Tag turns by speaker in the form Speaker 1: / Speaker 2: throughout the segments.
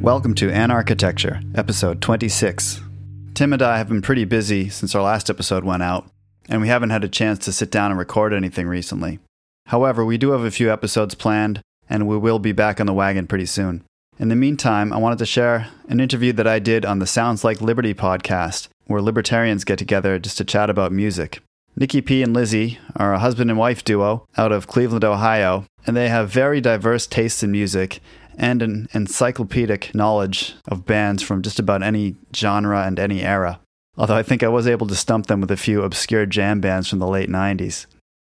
Speaker 1: Welcome to Anarchitecture, episode 26. Tim and I have been pretty busy since our last episode went out, and we haven't had a chance to sit down and record anything recently. However, we do have a few episodes planned, and we will be back on the wagon pretty soon. In the meantime, I wanted to share an interview that I did on the Sounds Like Liberty podcast, where libertarians get together just to chat about music. Nikki P and Lizzie are a husband and wife duo out of Cleveland, Ohio, and they have very diverse tastes in music and an encyclopedic knowledge of bands from just about any genre and any era. Although I think I was able to stump them with a few obscure jam bands from the late 90s.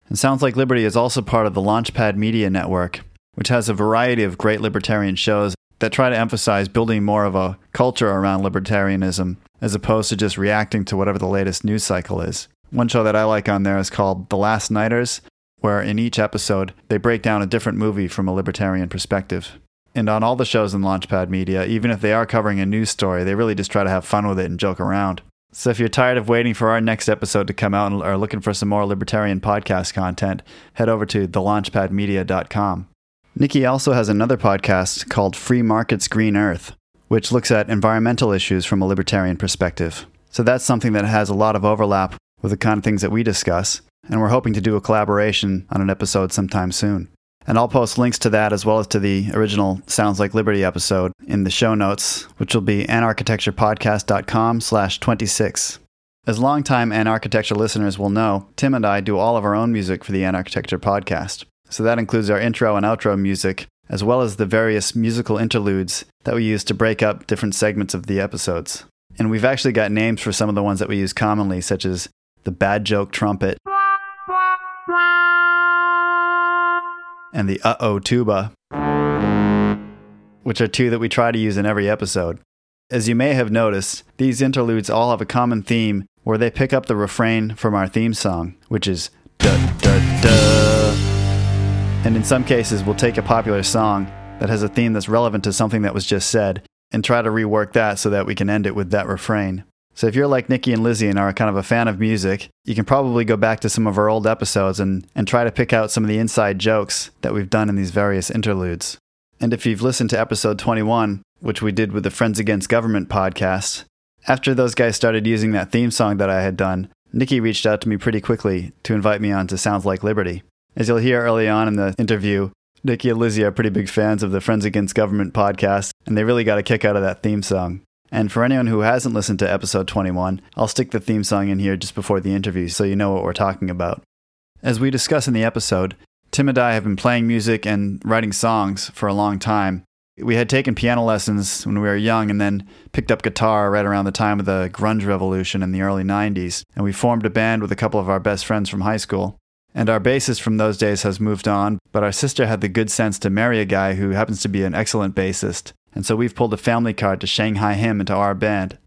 Speaker 1: And Sounds Like Liberty is also part of the Launchpad Media Network, which has a variety of great libertarian shows that try to emphasize building more of a culture around libertarianism as opposed to just reacting to whatever the latest news cycle is. One show that I like on there is called The Last Nighters, where in each episode they break down a different movie from a libertarian perspective. And on all the shows in Launchpad Media, even if they are covering a news story, they really just try to have fun with it and joke around. So if you're tired of waiting for our next episode to come out and are looking for some more libertarian podcast content, head over to thelaunchpadmedia.com. Nikki also has another podcast called Free Markets Green Earth, which looks at environmental issues from a libertarian perspective. So that's something that has a lot of overlap with the kind of things that we discuss, and we're hoping to do a collaboration on an episode sometime soon. And I'll post links to that as well as to the original Sounds Like Liberty episode in the show notes, which will be anarchitecturepodcast.com slash 26. As longtime Anarchitecture listeners will know, Tim and I do all of our own music for the Anarchitecture podcast. So that includes our intro and outro music, as well as the various musical interludes that we use to break up different segments of the episodes. And we've actually got names for some of the ones that we use commonly, such as the bad joke trumpet and the uh oh tuba, which are two that we try to use in every episode. As you may have noticed, these interludes all have a common theme where they pick up the refrain from our theme song, which is da da da. And in some cases, we'll take a popular song that has a theme that's relevant to something that was just said and try to rework that so that we can end it with that refrain. So if you're like Nikki and Lizzie and are kind of a fan of music, you can probably go back to some of our old episodes and, and try to pick out some of the inside jokes that we've done in these various interludes. And if you've listened to episode 21, which we did with the Friends Against Government podcast, after those guys started using that theme song that I had done, Nikki reached out to me pretty quickly to invite me on to Sounds Like Liberty. As you'll hear early on in the interview, Nikki and Lizzie are pretty big fans of the Friends Against Government podcast, and they really got a kick out of that theme song. And for anyone who hasn't listened to episode 21, I'll stick the theme song in here just before the interview so you know what we're talking about. As we discuss in the episode, Tim and I have been playing music and writing songs for a long time. We had taken piano lessons when we were young and then picked up guitar right around the time of the grunge revolution in the early 90s, and we formed a band with a couple of our best friends from high school. And our bassist from those days has moved on, but our sister had the good sense to marry a guy who happens to be an excellent bassist and so we've pulled a family card to Shanghai him into our band.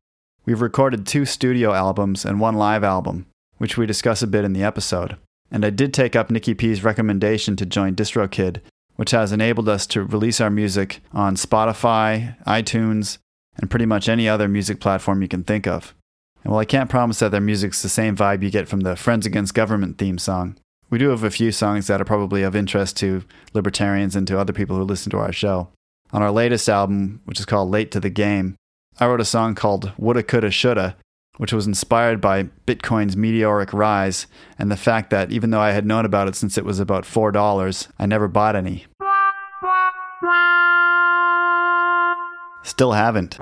Speaker 1: We've recorded two studio albums and one live album, which we discuss a bit in the episode. And I did take up Nikki P's recommendation to join DistroKid, which has enabled us to release our music on Spotify, iTunes, and pretty much any other music platform you can think of. And while I can't promise that their music's the same vibe you get from the Friends Against Government theme song, we do have a few songs that are probably of interest to libertarians and to other people who listen to our show. On our latest album, which is called Late to the Game, I wrote a song called Woulda Coulda Shoulda, which was inspired by Bitcoin's meteoric rise and the fact that even though I had known about it since it was about $4, I never bought any. Still haven't.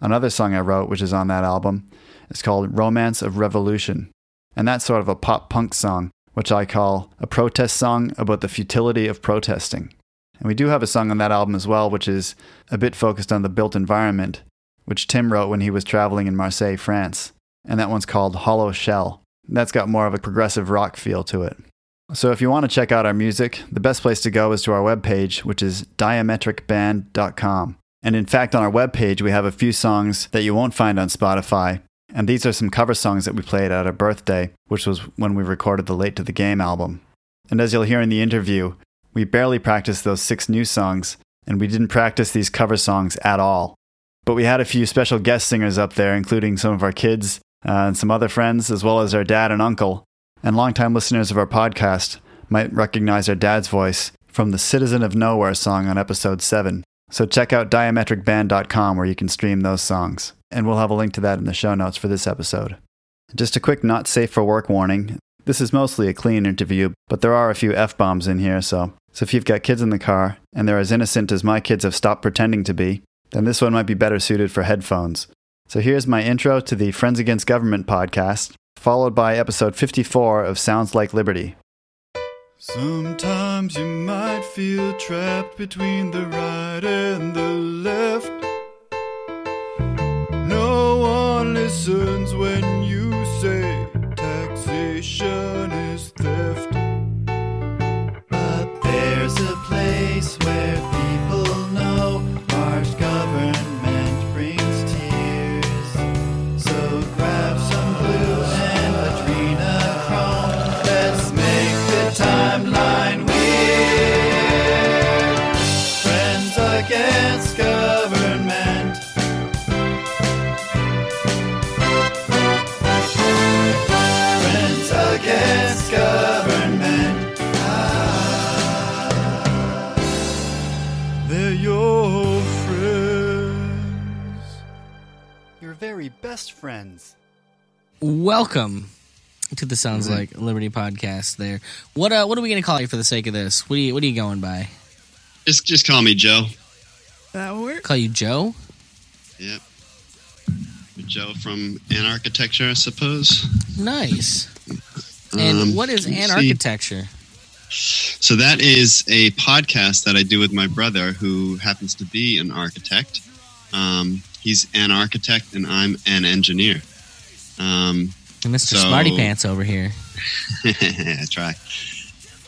Speaker 1: Another song I wrote, which is on that album, is called Romance of Revolution. And that's sort of a pop punk song, which I call a protest song about the futility of protesting. And we do have a song on that album as well, which is a bit focused on the built environment, which Tim wrote when he was traveling in Marseille, France. And that one's called Hollow Shell. That's got more of a progressive rock feel to it. So if you want to check out our music, the best place to go is to our webpage, which is diametricband.com. And in fact, on our webpage, we have a few songs that you won't find on Spotify. And these are some cover songs that we played at our birthday, which was when we recorded the Late to the Game album. And as you'll hear in the interview, we barely practiced those six new songs, and we didn't practice these cover songs at all. But we had a few special guest singers up there, including some of our kids uh, and some other friends, as well as our dad and uncle. And longtime listeners of our podcast might recognize our dad's voice from the Citizen of Nowhere song on episode 7. So check out diametricband.com where you can stream those songs. And we'll have a link to that in the show notes for this episode. Just a quick not safe for work warning. This is mostly a clean interview, but there are a few F bombs in here, so so if you've got kids in the car and they're as innocent as my kids have stopped pretending to be, then this one might be better suited for headphones. So here's my intro to the Friends Against Government podcast, followed by episode 54 of Sounds Like Liberty. Sometimes you might feel trapped between the right and the left. No one listens when you say taxation best friends.
Speaker 2: Welcome to the Sounds Like Liberty podcast. There, what uh, what are we going to call you for the sake of this? What are you What are you going by?
Speaker 3: Just just call me Joe.
Speaker 2: That work? Call you Joe?
Speaker 3: Yep. Joe from Anarchitecture, I suppose.
Speaker 2: Nice. And
Speaker 3: Um,
Speaker 2: what is
Speaker 3: let's So that is a podcast that I do with my brother, who happens to be an architect. Um, he's an architect, and I'm an engineer. Um,
Speaker 2: And Mr.
Speaker 3: So-
Speaker 2: Smarty Pants over here.
Speaker 3: I try.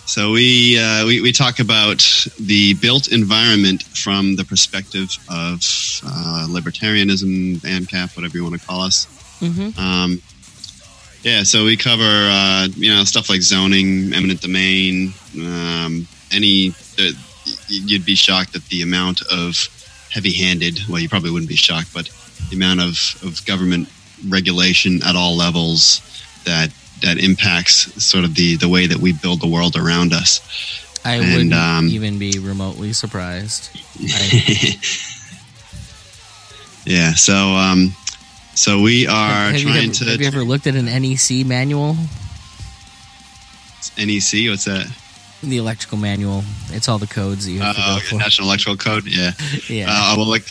Speaker 3: So we, uh, we we talk about the built environment from the perspective of uh, libertarianism, ANCAP, whatever you want to call us.
Speaker 2: Mm-hmm.
Speaker 3: Um, yeah, so we cover uh, you know stuff like zoning, eminent domain, um, any. You'd be shocked at the amount of heavy-handed. Well, you probably wouldn't be shocked, but the amount of, of government regulation at all levels that that impacts sort of the the way that we build the world around us.
Speaker 2: I
Speaker 3: And,
Speaker 2: wouldn't
Speaker 3: um,
Speaker 2: even be remotely surprised. I,
Speaker 3: yeah, so um, so we are
Speaker 2: have, you
Speaker 3: trying
Speaker 2: ever,
Speaker 3: to
Speaker 2: have you ever looked at an NEC manual?
Speaker 3: NEC. What's that?
Speaker 2: The electrical manual. It's all the codes that you have to
Speaker 3: Uh,
Speaker 2: go for.
Speaker 3: National Electrical Code. Yeah.
Speaker 2: Yeah.
Speaker 3: Uh, well, like,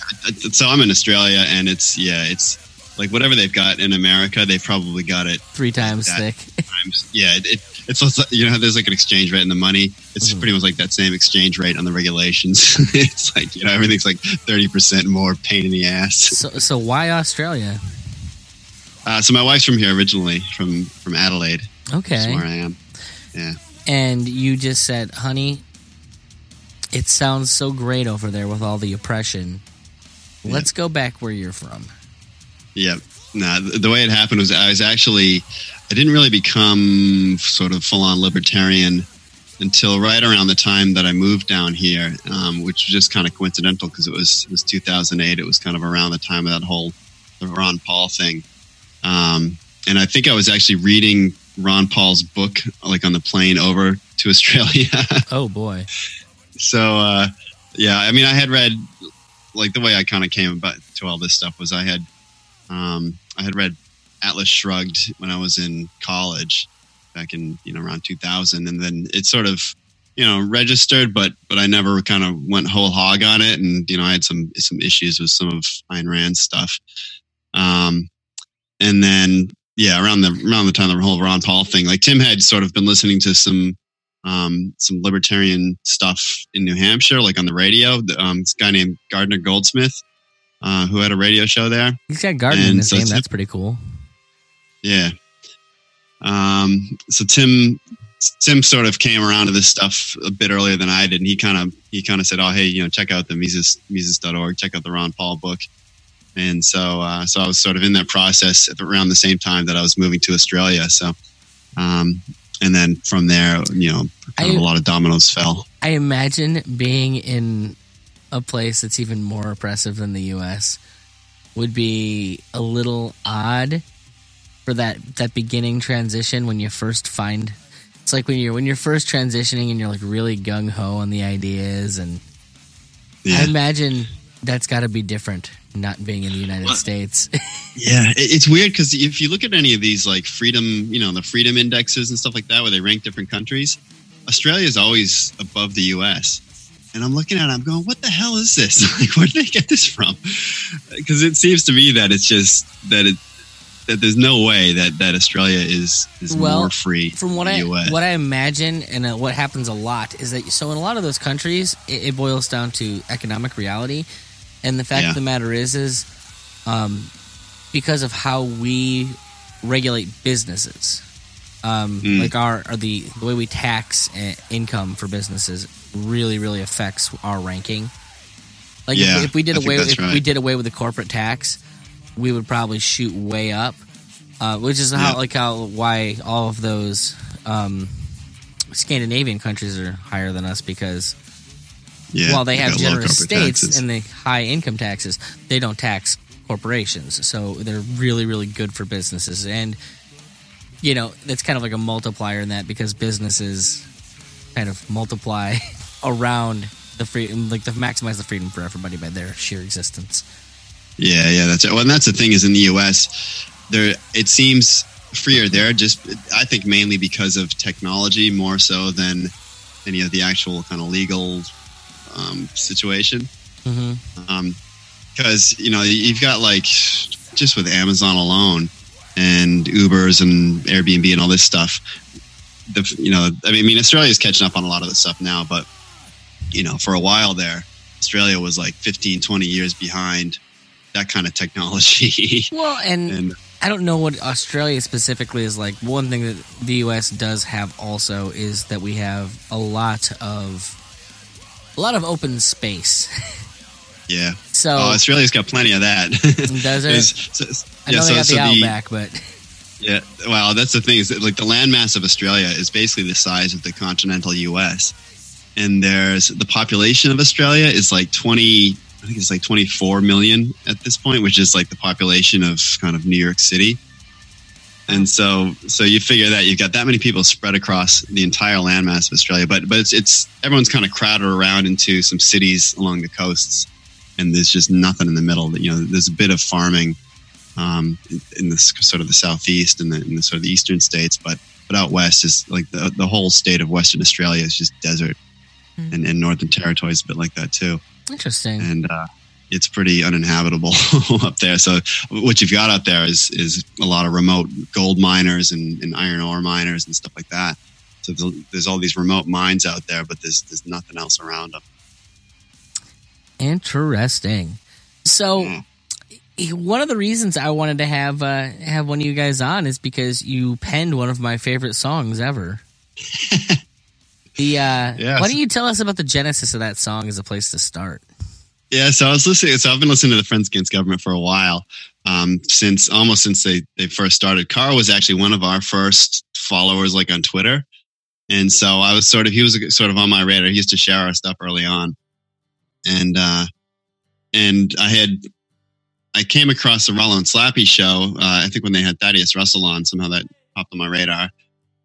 Speaker 3: so I'm in Australia, and it's yeah, it's like whatever they've got in America, they've probably got it
Speaker 2: Three times thick.
Speaker 3: times. Yeah, it, it, it's also, you know there's like an exchange rate in the money. It's
Speaker 2: Mhm.
Speaker 3: pretty much like that same exchange rate on the regulations. it's like you know everything's like thirty percent more pain in the ass.
Speaker 2: so, so why Australia?
Speaker 3: Uh, so my wife's from here originally, from from Adelaide. That's
Speaker 2: Okay.
Speaker 3: where I am.
Speaker 2: And you just said, honey, it sounds so great over there with all the oppression. Let's go back where you're from.
Speaker 3: Yep. No, the, way it happened was I was actually I didn't really become sort of full on libertarian until right around the time that I moved down here, um, which was just kind of coincidental because it was it was 2008. It was kind of around the time of that whole the Ron Paul thing, um, and I think I was actually reading Ron Paul's book like on the plane over to Australia.
Speaker 2: Oh boy.
Speaker 3: so uh, yeah i mean i had read like the way i kind of came about to all this stuff was i had um, i had read atlas shrugged when i was in college back in you know around 2000 and then it sort of you know registered but but i never kind of went whole hog on it and you know i had some some issues with some of Ayn Rand's stuff um, and then yeah around the around the time of the whole ron paul thing like tim had sort of been listening to some um, some libertarian stuff in New Hampshire, like on the radio. Um, this guy named Gardner Goldsmith, uh, who had a radio show there.
Speaker 2: He's got Gardner in his
Speaker 3: so
Speaker 2: name.
Speaker 3: it's-
Speaker 2: That's pretty cool.
Speaker 3: Yeah. Um, so Tim, Tim sort of came around to this stuff a bit earlier than I did, and he kind of he kind of said, "Oh, hey, you know, check out the Mises Mises.org, check out the Ron Paul book." And so, uh, so I was sort of in that process around the same time that I was moving to Australia. So, um, and then from there, you know, kind of
Speaker 2: I-
Speaker 3: a lot of dominoes fell.
Speaker 2: I imagine being in a place that's even more oppressive than the U.S. would be a little odd for that that beginning transition when you first find. It's like when you're when you're first transitioning and you're like really gung ho on the ideas and
Speaker 3: Yeah.
Speaker 2: I imagine that's got to be different not being in the United
Speaker 3: Well-
Speaker 2: States.
Speaker 3: Yeah, it's weird because if you look at any of these like freedom, you know, the freedom indexes and stuff like that, where they rank different countries, Australia is always above the U.S. And I'm looking at it, I'm going, what the hell is this? Like, where did they get this from? Because it seems to me that it's just that it that there's no way that that Australia is is
Speaker 2: Well,
Speaker 3: more free
Speaker 2: From what
Speaker 3: than
Speaker 2: I
Speaker 3: the U.S.
Speaker 2: what I imagine and uh, what happens a lot is that so in a lot of those countries it, it boils down to economic reality, and the fact
Speaker 3: Yeah.
Speaker 2: of the matter is is um, because of how we regulate businesses, um,
Speaker 3: Mm.
Speaker 2: like our, the the way we tax uh, income for businesses really really affects our ranking. Like
Speaker 3: Yeah,
Speaker 2: if, if we did
Speaker 3: I
Speaker 2: away
Speaker 3: that's
Speaker 2: if we did away with the corporate tax, we would probably shoot way up, uh, which is how
Speaker 3: Yeah.
Speaker 2: like how why all of those um, Scandinavian countries are higher than us because
Speaker 3: yeah,
Speaker 2: while they have generous states
Speaker 3: taxes.
Speaker 2: and the high income taxes, they don't tax corporations, so they're really really good for businesses and. You know, that's kind of like a multiplier in that because businesses kind of multiply around the free, like to maximize the freedom for everybody by their sheer existence.
Speaker 3: Yeah, yeah, that's it. Well, and that's the thing is in the U.S. there it seems freer there. Just I think mainly because of technology more so than any of the actual kind of legal um, situation.
Speaker 2: Mm-hmm.
Speaker 3: Because you know you've got like just with Amazon alone and Ubers and Airbnb and all this stuff. The you know I mean, Australia is catching up on a lot of this stuff now, but you know for a while there Australia was like 15, 20 years behind that kind of technology.
Speaker 2: Well, and,
Speaker 3: and
Speaker 2: I don't know what Australia specifically is like. One thing that the U.S. does have also is that we have a lot of a lot of open space.
Speaker 3: yeah, oh,
Speaker 2: So
Speaker 3: oh, Australia's got plenty of that.
Speaker 2: does it?
Speaker 3: So-
Speaker 2: I know
Speaker 3: yeah,
Speaker 2: they
Speaker 3: so-
Speaker 2: got
Speaker 3: so
Speaker 2: the
Speaker 3: the-
Speaker 2: outback, but
Speaker 3: Yeah, well, that's the thing is that like the landmass of Australia is basically the size of the continental U.S. And there's the population of Australia is like twenty, I think it's like twenty four million at this point, which is like the population of kind of New York City. And so, so you figure that you've got that many people spread across the entire landmass of Australia, but but it's it's everyone's kind of crowded around into some cities along the coasts, and there's just nothing in the middle. You know, there's a bit of farming um, in, in the sort of the southeast and the, in the sort of the eastern states, but but out west is like the the whole state of Western Australia is just desert,
Speaker 2: Hmm.
Speaker 3: and, and Northern Territory is a bit like that too,
Speaker 2: interesting.
Speaker 3: and uh, it's pretty uninhabitable up there. So what you've got up there is is a lot of remote gold miners and, and iron ore miners and stuff like that. So there's, all these remote mines out there, but there's there's nothing else around them.
Speaker 2: Interesting. So,
Speaker 3: Hmm.
Speaker 2: one of the reasons I wanted to have uh, have one of you guys on is because you penned one of my favorite songs ever. the uh,
Speaker 3: Yes.
Speaker 2: why don't you tell us about the genesis of that song as a place to start?
Speaker 3: Yeah, so I was listening. So I've been listening to the Friends Against Government for a while, um, since almost since they they first started. Carl was actually one of our first followers, like on Twitter, and so I was sort of he was sort of on my radar. He used to share our stuff early on, and uh, and I had I came across the Rollo and Slappy show. Uh, I think when they had Thaddeus Russell on, somehow that popped on my radar.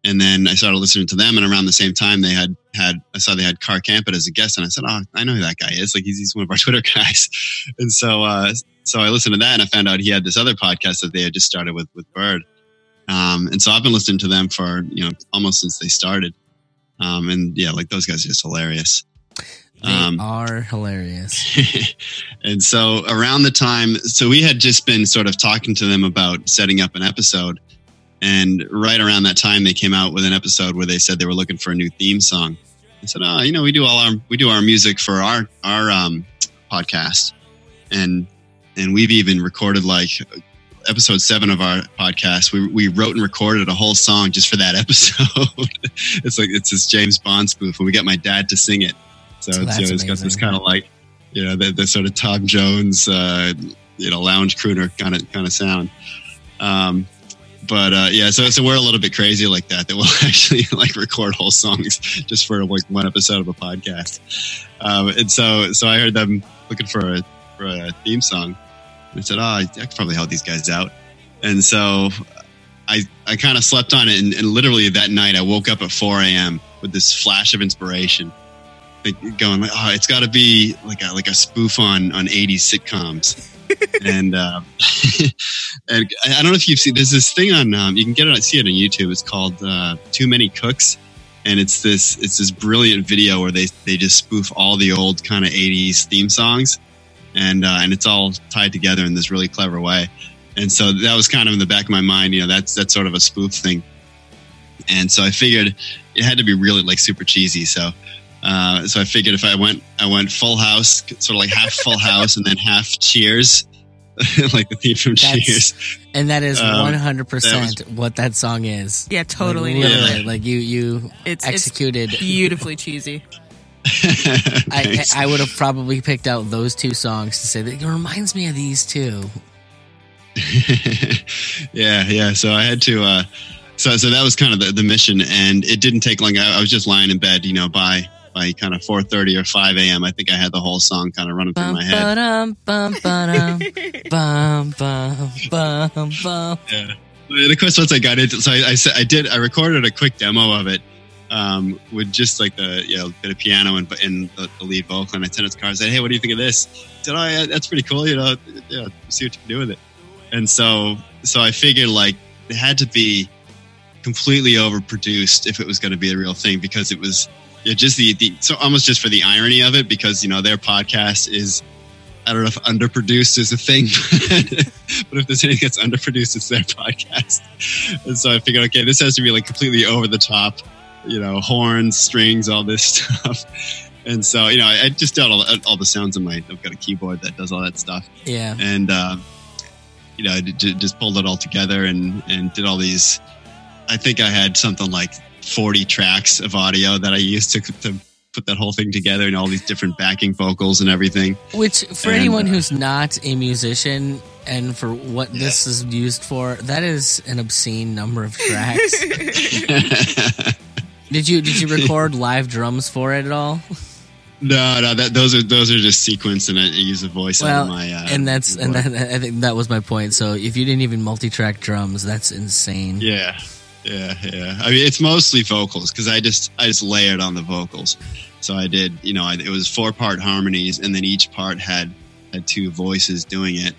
Speaker 3: And then I started listening to them, and around the same time, they had had I saw they had Car Campit as a guest, and I said, "Oh, I know who that guy is. Like he's, he's one of our Twitter guys." And so, uh, so I listened to that, and I found out he had this other podcast that they had just started with with Bird. Um, and so I've been listening to them for you know almost since they started. Um, and yeah, like those guys are just hilarious.
Speaker 2: They
Speaker 3: Um,
Speaker 2: are hilarious.
Speaker 3: and so around the time, so we had just been sort of talking to them about setting up an episode. And right around that time, they came out with an episode where they said they were looking for a new theme song. I said, "Oh, you know, we do all our we do our music for our our um, podcast, and and we've even recorded like episode seven of our podcast. We we wrote and recorded a whole song just for that episode. it's like it's this James Bond spoof, and we got my dad to sing it. So,
Speaker 2: So
Speaker 3: it's, you know, it's got this kind of like you know the, the sort of Tom Jones, uh, you know, lounge crooner kind of kind of sound. Um, but uh, yeah, so so we're a little bit crazy like that. That we'll actually like record whole songs just for like one episode of a podcast. Um, and so so I heard them looking for a for a theme song. And I said, oh, I could probably help these guys out. And so I I kind of slept on it, and, and literally that night I woke up at 4 a.m. with this flash of inspiration. Like, going like, oh, it's got to be like a like a spoof on on '80s sitcoms. and uh, and I don't know if you've seen. There's this thing on um, you can get it. See it on YouTube. It's called uh, Too Many Cooks, and it's this it's this brilliant video where they they just spoof all the old kind of '80s theme songs, and uh, and it's all tied together in this really clever way. And so that was kind of in the back of my mind. You know, that's that's sort of a spoof thing. And so I figured it had to be really like super cheesy. So uh, so I figured if I went, I went Full House, sort of like half Full House and then half Cheers, like the theme from
Speaker 2: That's-
Speaker 3: Cheers.
Speaker 2: And that is
Speaker 3: Um,
Speaker 2: one hundred
Speaker 3: that
Speaker 2: percent what that song is.
Speaker 4: Yeah, totally.
Speaker 2: Like,
Speaker 4: nailed
Speaker 2: literally,
Speaker 4: it.
Speaker 2: like you you
Speaker 4: It's- it's
Speaker 2: executed.
Speaker 4: Beautifully cheesy.
Speaker 2: I,
Speaker 3: Thanks.
Speaker 2: I would have probably picked out those two songs to say that it reminds me of these two.
Speaker 3: yeah, yeah. So I had to. Uh, so so that was kind of the, the mission, and it didn't take long. I, I was just lying in bed, you know, by by kind of four thirty or five a.m. I think I had the whole song kind of running through my head.
Speaker 2: bum, ba-dum, bum, bum, bum, bum.
Speaker 3: Yeah. And of course, once I got into, so I, I, said- I did, I recorded a quick demo of it um, with just like the you know bit of piano and in the, the lead vocal, and I sent it to Carl. I said, "Hey, what do you think of this?" He said, "Oh, yeah, that's pretty cool. You know, yeah, see what you can do with it." And so, so I figured like it had to be completely overproduced if it was going to be a real thing because it was yeah, just the, the so almost just for the irony of it because you know their podcast is I don't know if underproduced is a thing, but if there's anything that's underproduced, it's their podcast. And so I figured, okay, this has to be like completely over the top, you know, horns, strings, all this stuff. And so, you know, I, I just did all, all the sounds on my, I've got a keyboard that does all that stuff.
Speaker 2: Yeah.
Speaker 3: And, uh, you know, I just pulled it all together and, and did all these. I think I had something like 40 tracks of audio that I used to, to put that whole thing together and all these different backing vocals and everything.
Speaker 2: Which, for
Speaker 3: And,
Speaker 2: anyone
Speaker 3: uh,
Speaker 2: who's not a musician, and for what this is used for, that is an obscene number of tracks. did you did you record live drums for it at all?
Speaker 3: No, no, that those are those are just sequenced, and I, I use a voice out
Speaker 2: Well,
Speaker 3: of my. Uh,
Speaker 2: and that's and that, I think that was my point. So if you didn't even multi-track drums, that's insane.
Speaker 3: yeah, yeah, yeah. I mean, it's mostly vocals because I just I just layered on the vocals. So I did, you know, I, it was four part harmonies, and then each part had had two voices doing it.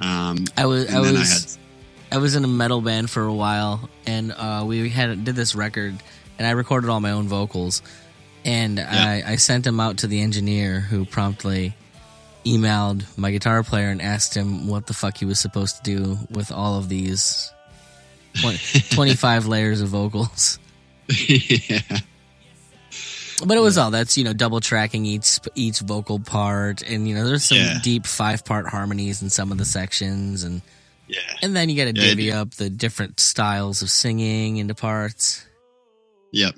Speaker 3: Um,
Speaker 2: I was I was I was in a metal band for a while, and uh, we had did this record, and I recorded all my own vocals, and I, I sent them out to the engineer, who promptly emailed my guitar player and asked him what the fuck he was supposed to do with all of these 20, 25 layers of vocals.
Speaker 3: yeah,
Speaker 2: But it was all that's you know double tracking each each vocal part, and you know there's some
Speaker 3: Yeah.
Speaker 2: deep five part harmonies in some of the sections, and
Speaker 3: yeah,
Speaker 2: and then you got to
Speaker 3: Yeah,
Speaker 2: divvy up the different styles of singing into parts.
Speaker 3: yep.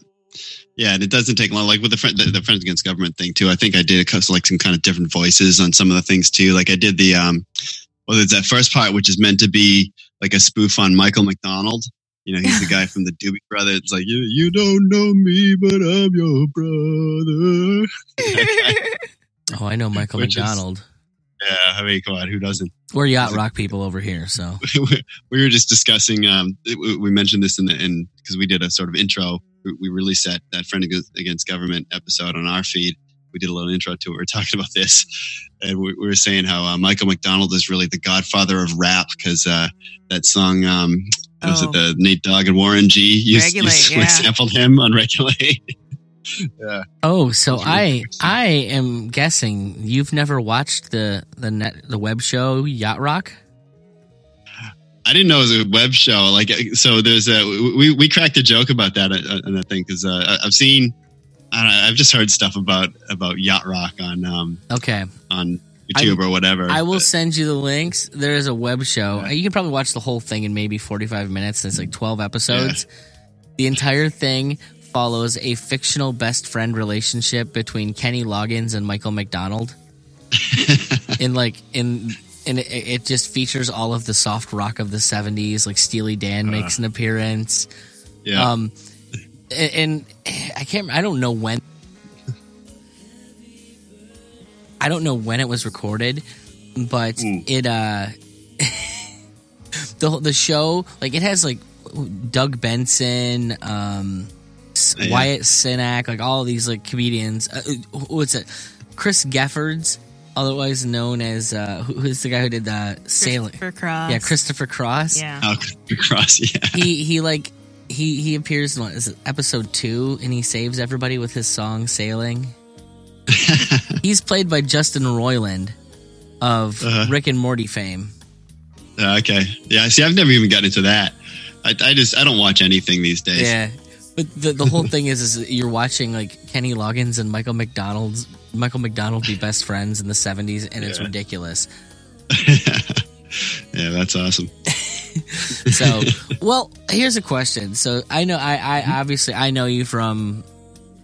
Speaker 3: Yeah, and it doesn't take long. Like with the, friend, the the Friends Against Government thing too. I think I did a couple, like some kind of different voices on some of the things too. Like I did the um, well, there's that first part which is meant to be like a spoof on Michael McDonald. You know, he's the guy from the Doobie Brothers. It's like you, you don't know me, but I'm your brother.
Speaker 2: Oh, I know Michael
Speaker 3: Which is-
Speaker 2: McDonald.
Speaker 3: yeah, I mean, come on, who doesn't?
Speaker 2: We're yacht rock people over here, so
Speaker 3: we were just discussing. Um, we we mentioned this in the in because we did a sort of intro. We- We released that that friend Against- against government episode on our feed. We did a little intro to it. We were talking about this, and we, we were saying how uh, Michael McDonald is really the godfather of rap because uh, that song. Um, was
Speaker 4: Oh.
Speaker 3: it the Nate Dogg and Warren G? Used,
Speaker 4: Regulate,
Speaker 3: used,
Speaker 4: yeah.
Speaker 3: sampled him on Regulate. yeah.
Speaker 2: oh, so
Speaker 3: That's
Speaker 2: I I am guessing you've never watched the the net the web show Yacht Rock.
Speaker 3: I didn't know it was a web show. Like, so there's a we we cracked a joke about that uh, and I think because uh, I've seen, I don't know, I've just heard stuff about about yacht rock on um
Speaker 2: Okay,
Speaker 3: on YouTube or whatever.
Speaker 2: I will
Speaker 3: But-
Speaker 2: send you the links. There is a web show. You can probably watch the whole thing in maybe forty five minutes. It's like twelve episodes. The entire thing follows a fictional best friend relationship between Kenny Loggins and Michael McDonald. in like in and it, it just features all of the soft rock of the 70s like steely dan makes an appearance
Speaker 3: yeah.
Speaker 2: um and, and i can't i don't know when i don't know when it was recorded but
Speaker 3: Mm.
Speaker 2: it uh the the show like it has like doug benson um
Speaker 3: Yeah.
Speaker 2: Wyatt Cenac, like all these like comedians. Uh, what's it? Chris Geffords, otherwise known as uh, who- who's the guy who did the sailing?
Speaker 4: Christopher Cross.
Speaker 2: Yeah, Christopher Cross.
Speaker 4: Yeah.
Speaker 3: Oh, Cross, yeah.
Speaker 2: He he like he he appears in what, is episode two, and he saves everybody with his song "Sailing." He's played by Justin Roiland of
Speaker 3: Uh-huh.
Speaker 2: Rick and Morty fame.
Speaker 3: Uh, okay. Yeah. See, I've never even gotten into that. I, I just I don't watch anything these days.
Speaker 2: Yeah, but the the whole thing is is you're watching like Kenny Loggins and Michael McDonald's Michael McDonald be best friends in the '70s, and it's ridiculous.
Speaker 3: yeah, that's awesome.
Speaker 2: So, well, here's a question. So I know I, I obviously I know you from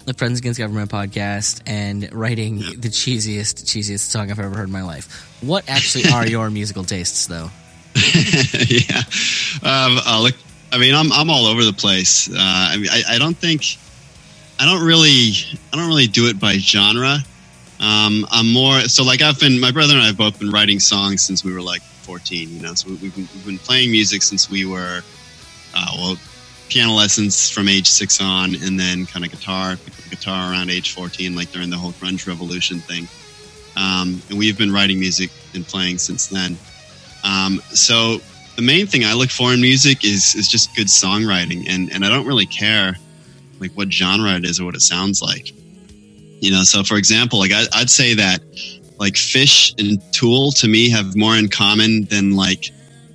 Speaker 2: the Friends Against Government podcast and writing the cheesiest cheesiest song I've ever heard in my life. What actually are your musical tastes, though?
Speaker 3: yeah. Um, uh, look, I mean, I'm I'm all over the place. Uh, I mean, I, I don't think I don't really I don't really do it by genre. Um, I'm more so like I've been my brother and I have both been writing songs since we were like 14. You know, so we- we've been, we've been playing music since we were uh, well piano lessons from age six on, and then kind of guitar guitar around age 14, like during the whole grunge revolution thing. Um, and we've been writing music and playing since then. Um, so the main thing I look for in music is is just good songwriting, and and I don't really care like what genre it is or what it sounds like. You know, so for example, like I, I'd say that like Phish and Tool to me have more in common than like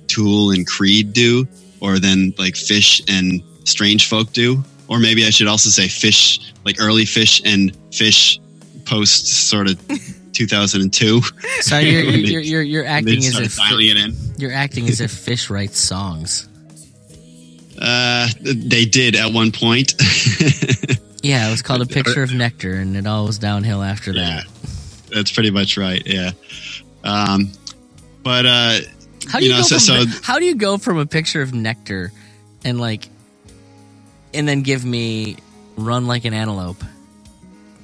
Speaker 3: Tool and Creed do, or than like Phish and Strangefolk do, or maybe I should also say Phish like early Phish and Phish post sort of 2002.
Speaker 2: So you're you're you're, you're acting as if
Speaker 3: it in.
Speaker 2: you're acting as if Phish writes songs.
Speaker 3: Uh, they did at one point.
Speaker 2: Yeah, it was called a picture of nectar, and it all was downhill after that.
Speaker 3: That's pretty much right. Yeah. Um, but uh,
Speaker 2: How do
Speaker 3: You
Speaker 2: you,
Speaker 3: know,
Speaker 2: go
Speaker 3: so-
Speaker 2: from
Speaker 3: so-
Speaker 2: how do you go from a picture of nectar and like and then give me run like an antelope?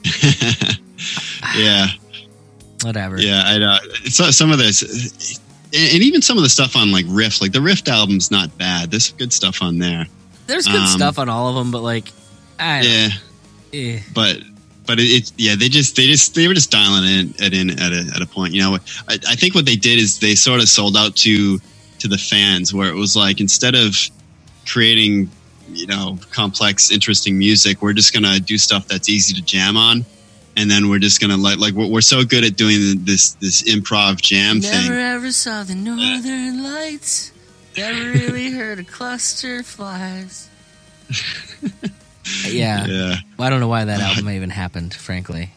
Speaker 3: yeah,
Speaker 2: Whatever.
Speaker 3: yeah, I know. So, some of this, and even some of the stuff on like Rift, like the Rift album's not bad. There's good stuff on there.
Speaker 2: There's good
Speaker 3: Um,
Speaker 2: stuff on all of them, but like, I
Speaker 3: Yeah,
Speaker 2: eh.
Speaker 3: but but it, it's yeah they just they just they were just dialing in it in at a at a point you know I, I think what they did is they sort of sold out to to the fans where it was like instead of creating you know complex interesting music we're just gonna do stuff that's easy to jam on and then we're just gonna like like we're, we're so good at doing this this improv jam
Speaker 2: never
Speaker 3: thing Never
Speaker 2: ever saw the northern lights. Never really heard a cluster of flies. yeah,
Speaker 3: yeah
Speaker 2: I don't know why that album even happened. Frankly,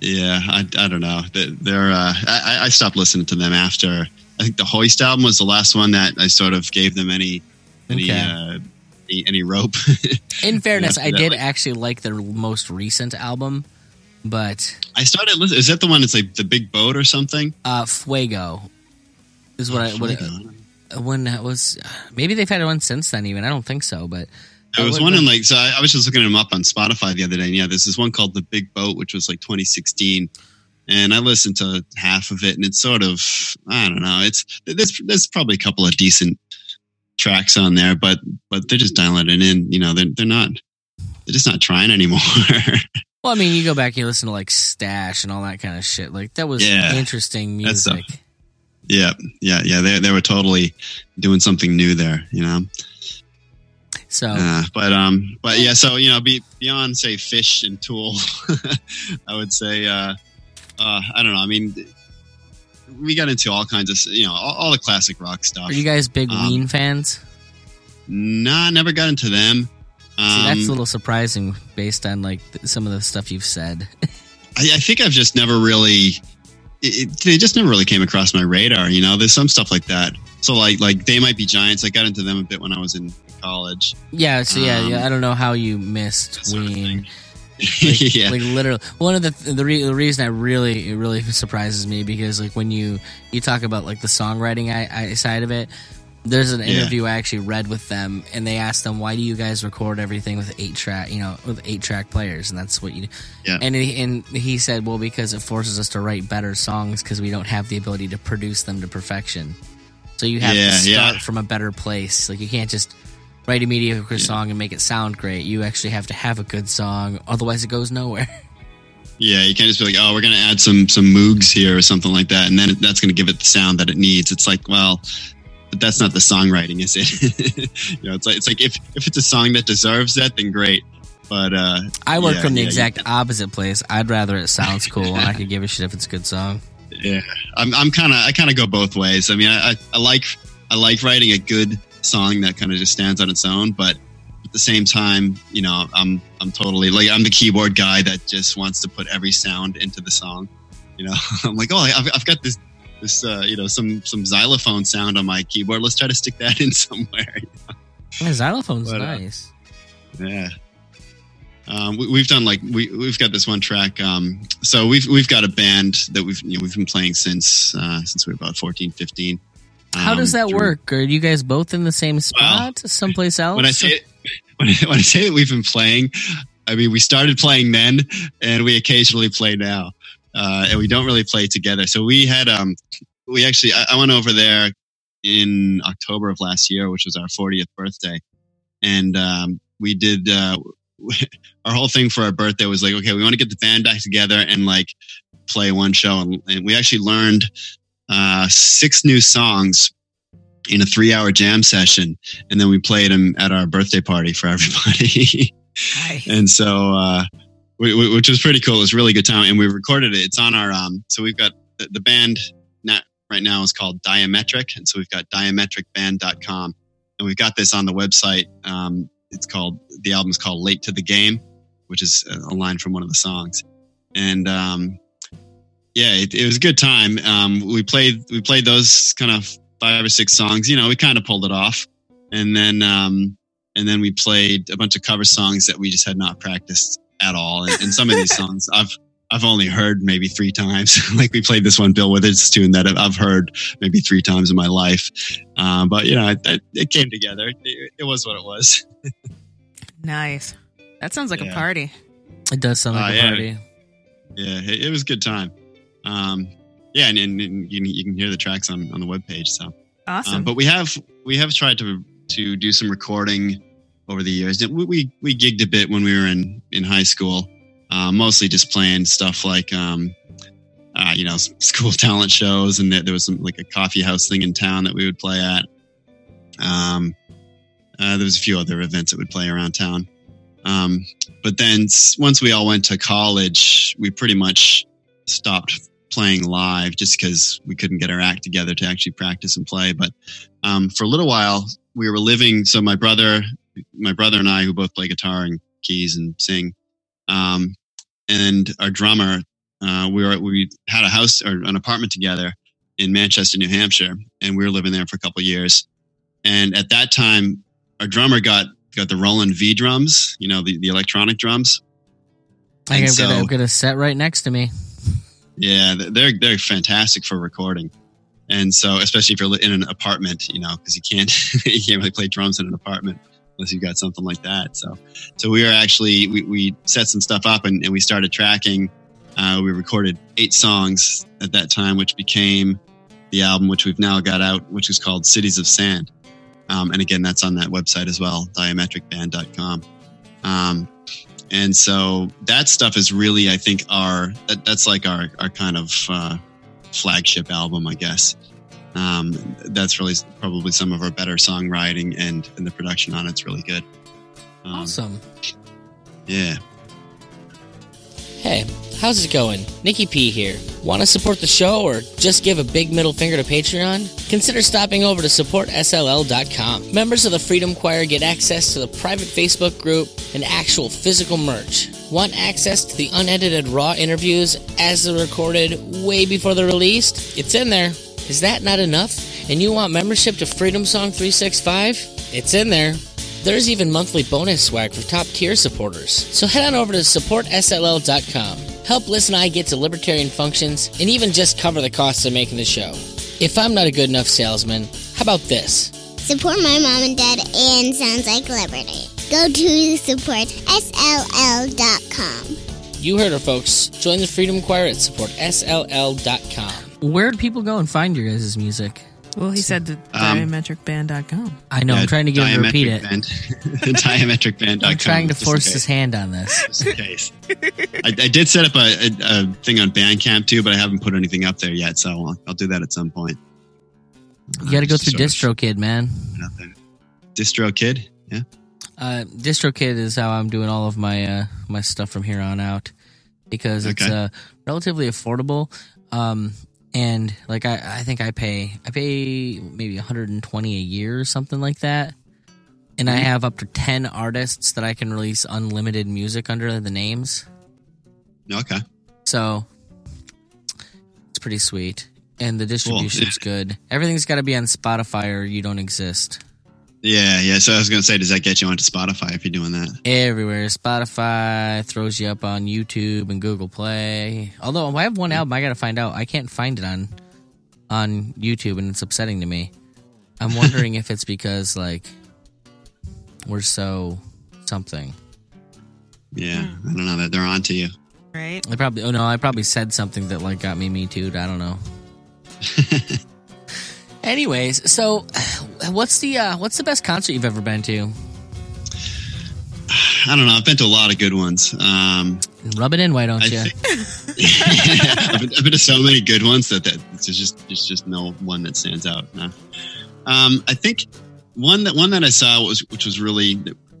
Speaker 3: Yeah, I, I don't know. They- They're uh, I, I stopped listening to them after. I think the Hoist album was the last one that I sort of gave them any any
Speaker 2: Okay.
Speaker 3: uh, any, any rope.
Speaker 2: in fairness, I did
Speaker 3: like-
Speaker 2: actually like their most recent album, but
Speaker 3: I started listening. Is that the one that's like the Big Boat or something?
Speaker 2: uh, Fuego is what I what
Speaker 3: Fuego.
Speaker 2: uh, when that was. Maybe they've had one since then. Even I don't think so, but
Speaker 3: There was one in like so. I, I was just looking them up on Spotify the other day. And yeah, there's this one called the Big Boat, which was like 2016, and I listened to half of it, and it's sort of I don't know. It's there's there's probably a couple of decent tracks on there, but but they're just dialing it in. You know, they're they're not they're just not trying anymore.
Speaker 2: Well, I mean, you go back and you listen to like Stash and all that kind of shit. Like that was
Speaker 3: Yeah.
Speaker 2: interesting music.
Speaker 3: yeah, yeah, yeah. They they were totally doing something new there. You know.
Speaker 2: So
Speaker 3: Uh, but um, but yeah, so you know, be, beyond say Phish and tool, I would say, uh, uh, I don't know. I mean, we got into all kinds of you know all, all the classic rock stuff.
Speaker 2: are you guys big
Speaker 3: Um,
Speaker 2: Ween fans?
Speaker 3: Nah, never got into them. Um,
Speaker 2: See, that's a little surprising based on like th- some of the stuff you've said.
Speaker 3: I, I think I've just never really. It, it, they just never really came across my radar. You know, there's some stuff like that. So like like they might be giants. I got into them a bit when I was in college.
Speaker 2: yeah. So yeah,
Speaker 3: Um,
Speaker 2: yeah. I don't know how you missed
Speaker 3: that sort of
Speaker 2: Ween. Like,
Speaker 3: yeah,
Speaker 2: like literally one of the the, re- the reason I really it really surprises me because like when you you talk about like the songwriting I, I side of it there's an
Speaker 3: Yeah.
Speaker 2: interview I actually read with them and they asked them why do you guys record everything with eight track you know with eight track players and that's what you
Speaker 3: Yeah.
Speaker 2: and he, and he said well because it forces us to write better songs because we don't have the ability to produce them to perfection so you have
Speaker 3: Yeah,
Speaker 2: to start
Speaker 3: yeah.
Speaker 2: from a better place like you can't just write a mediocre song and make it sound great. You actually have to have a good song, otherwise it goes nowhere.
Speaker 3: Yeah, you can't just be like, oh, we're going to add some some moogs here or something like that, and then that's going to give it the sound that it needs. It's like, well, but that's not the songwriting, is it? you know, it's like it's like if if it's a song that deserves that, then great. But uh,
Speaker 2: I work
Speaker 3: yeah,
Speaker 2: from the
Speaker 3: yeah,
Speaker 2: exact opposite place. I'd rather it sounds cool, and I could give a shit if it's a good song.
Speaker 3: Yeah, I'm I'm kind of I kind of go both ways. I mean, I, I I like I like writing a good song that kind of just stands on its own, but at the same time, you know, I'm I'm totally like I'm the keyboard guy that just wants to put every sound into the song. You know, I'm like, oh, I've, I've got this this uh, you know some some xylophone sound on my keyboard. Let's try to stick that in somewhere.
Speaker 2: Yeah, xylophone's
Speaker 3: But, uh,
Speaker 2: nice.
Speaker 3: Yeah. Um, we, we've done like we we've got this one track. Um, so we've we've got a band that we've you know, we've been playing since uh, since we were about 14, 15.
Speaker 2: How does
Speaker 3: Um,
Speaker 2: that
Speaker 3: through-
Speaker 2: work? Are you guys both in the same spot, someplace else?
Speaker 3: When I say when I, when I say that we've been playing, I mean we started playing then, and we occasionally play now, uh, and we don't really play together. So we had um we actually I, I went over there in October of last year, which was our 40th birthday, and um, we did uh, our whole thing for our birthday was like, okay, we want to get the band back together and like play one show, and, and we actually learned uh, six new songs in a three-hour jam session, and then we played them at our birthday party for everybody. And so uh, we, we- which was pretty cool. It was a really good time, and we recorded it. It's on our um. So we've got the, the band now, right now is called Diametric, and so we've got diametricband.com, and we've got this on the website. Um, it's called the album's called Late to the Game, which is a line from one of the songs, and um, yeah, it, it was a good time. Um, we played we played those kind of five or six songs. You know, we kind of pulled it off, and then um, and then we played a bunch of cover songs that we just had not practiced at all. And, and some of these songs I've I've only heard maybe three times. like we played this one Bill Withers tune that I've heard maybe three times in my life. Um, but you know, it, it- it came together. It, it was what it was.
Speaker 4: Nice. That sounds like a party.
Speaker 2: It does sound like
Speaker 3: Uh,
Speaker 2: a
Speaker 3: yeah.
Speaker 2: party.
Speaker 3: Yeah, it, it was a good time. Um, yeah, and, and, and you, can, you can hear the tracks on, on the webpage. So,
Speaker 4: Awesome.
Speaker 3: um, but we have we have tried to to do some recording over the years. We we, we gigged a bit when we were in in high school, uh, mostly just playing stuff like um, uh, you know school talent shows, and there, was some like a coffee house thing in town that we would play at. Um, uh, there was a few other events that would play around town. Um, but then once we all went to college, we pretty much stopped playing live just because we couldn't get our act together to actually practice and play. But um, for a little while, we were living. So my brother, my brother and I, who both play guitar and keys and sing, um, and our drummer, uh, we were we had a house or an apartment together in Manchester, New Hampshire, and we were living there for a couple of years. And at that time, our drummer got got the Roland V drums, you know, the, the electronic drums.
Speaker 2: I think I've, got a,
Speaker 3: so-
Speaker 2: I've got a set right next to me.
Speaker 3: Yeah, they're they're fantastic for recording, and so especially if you're in an apartment, you know, because you can't you can't really play drums in an apartment unless you've got something like that. So, so we were actually we, we set some stuff up and, and we started tracking. Uh, we recorded eight songs at that time, which became the album, which we've now got out, which is called Cities of Sand. Um, and again, that's on that website as well, diametricband.com. Um, and so that stuff is really i think our that, that's like our our kind of uh, flagship album i guess. Um, that's really probably some of our better songwriting and and the production on it's really good. Um,
Speaker 2: Awesome.
Speaker 3: yeah
Speaker 2: Hey, how's it going? Nikki P here. Want to support the show or just give a big middle finger to Patreon? Consider stopping over to supportsll.com. Members of the Freedom Choir get access to the private Facebook group and actual physical merch. Want access to the unedited raw interviews as they're recorded way before they're released? It's in there. Is that not enough? And you want membership to Freedom Song 365? It's in there. There's even monthly bonus swag for top tier supporters. So head on over to supportsll.com. Help Liz and I get to libertarian functions and even just cover the costs of making the show. If I'm not a good enough salesman, how about this?
Speaker 5: Support my mom and dad and Sounds Like Liberty. Go to supportsll.com.
Speaker 2: You heard her, folks. Join the Freedom Choir at supportsll.com. Where do people go and find your guys' music?
Speaker 4: Well, he said the
Speaker 3: Um,
Speaker 4: diametricband.com.
Speaker 2: I know. I'm trying to get him to repeat it.
Speaker 3: Diametric Band. diametricband.com.
Speaker 2: I'm trying to force his hand on this.
Speaker 3: Just in case. I, I did set up a, a, a thing on Bandcamp too, but I haven't put anything up there yet, so I'll, I'll do that at some point.
Speaker 2: You got to go through
Speaker 3: sort of
Speaker 2: DistroKid, man.
Speaker 3: put it out there. Distro Kid? Yeah.
Speaker 2: Uh, DistroKid is how I'm doing all of my uh, my stuff from here on out because it's uh, relatively affordable. Um, and like I, I think I pay I pay maybe 120 a year or something like that. And I mm-hmm. have up to 10 artists that I can release unlimited music under the names.
Speaker 3: Okay.
Speaker 2: So it's pretty sweet. And the distribution's good. Everything's got to be on Spotify or you don't exist.
Speaker 3: Yeah, yeah. So I was going to say, does that get you onto Spotify if you're doing that?
Speaker 2: everywhere. Spotify throws you up on YouTube and Google Play. Although I have one album, I got to find out. I can't find it on on YouTube, and it's upsetting to me. I'm wondering if it's because like we're so something.
Speaker 3: Yeah, hmm. I don't know that they're on to you.
Speaker 4: Right?
Speaker 2: I probably oh no, I probably said something that like got me me too. I don't know. Anyways, so what's the uh, what's the best concert you've ever been to?
Speaker 3: I don't know. I've been to a lot of good ones. Um,
Speaker 2: Rub it in, why don't
Speaker 3: I
Speaker 2: you?
Speaker 3: think I've, been, I've been to so many good ones that, that there's just there's just no one that stands out. No. Um, I think one that one that I saw was which was really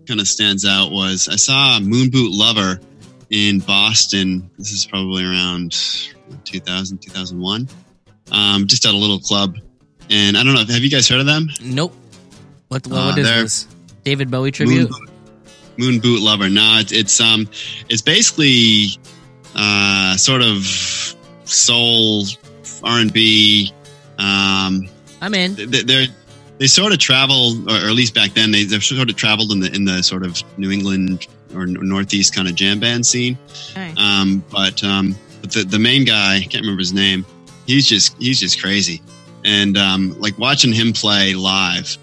Speaker 3: kind of stands out was I saw Moon Boot Lover in Boston. This is probably around 2000 2001. Um, just at a little club, and I don't know. Have you guys heard of them?
Speaker 2: Nope. What what,
Speaker 3: Uh,
Speaker 2: what is this? David Bowie tribute?
Speaker 3: Moon, Moon Boot Lover. No, it's, it's um, it's basically uh, sort of soul R and B. Um,
Speaker 2: I'm in.
Speaker 3: they- they're they sort of travel, or, at least back then, they they sort of traveled in the in the sort of New England or Northeast kind of jam band scene. Um, but um, but the the main guy, I can't remember his name. He's just he's just crazy, and um, like watching him play live.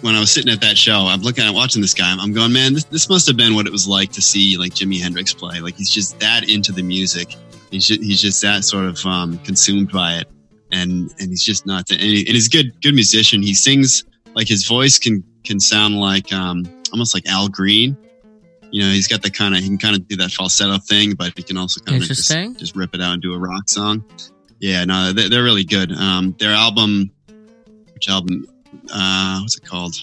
Speaker 3: When I was sitting at that show, I'm looking at watching this guy. I'm going, man, this, this must have been what it was like to see like Jimi Hendrix play. Like he's just that into the music. He's just, he's just that sort of um, consumed by it, and and he's just not. And, he, and he's a good good musician. He sings like his voice can can sound like um, almost like Al Green. You know, he's got the kind of he can kind of do that falsetto thing, but he can also kind of just, just rip it out and do a rock song. Yeah, no, they're, they're really good. Um, their album, which album? Uh, what's it called?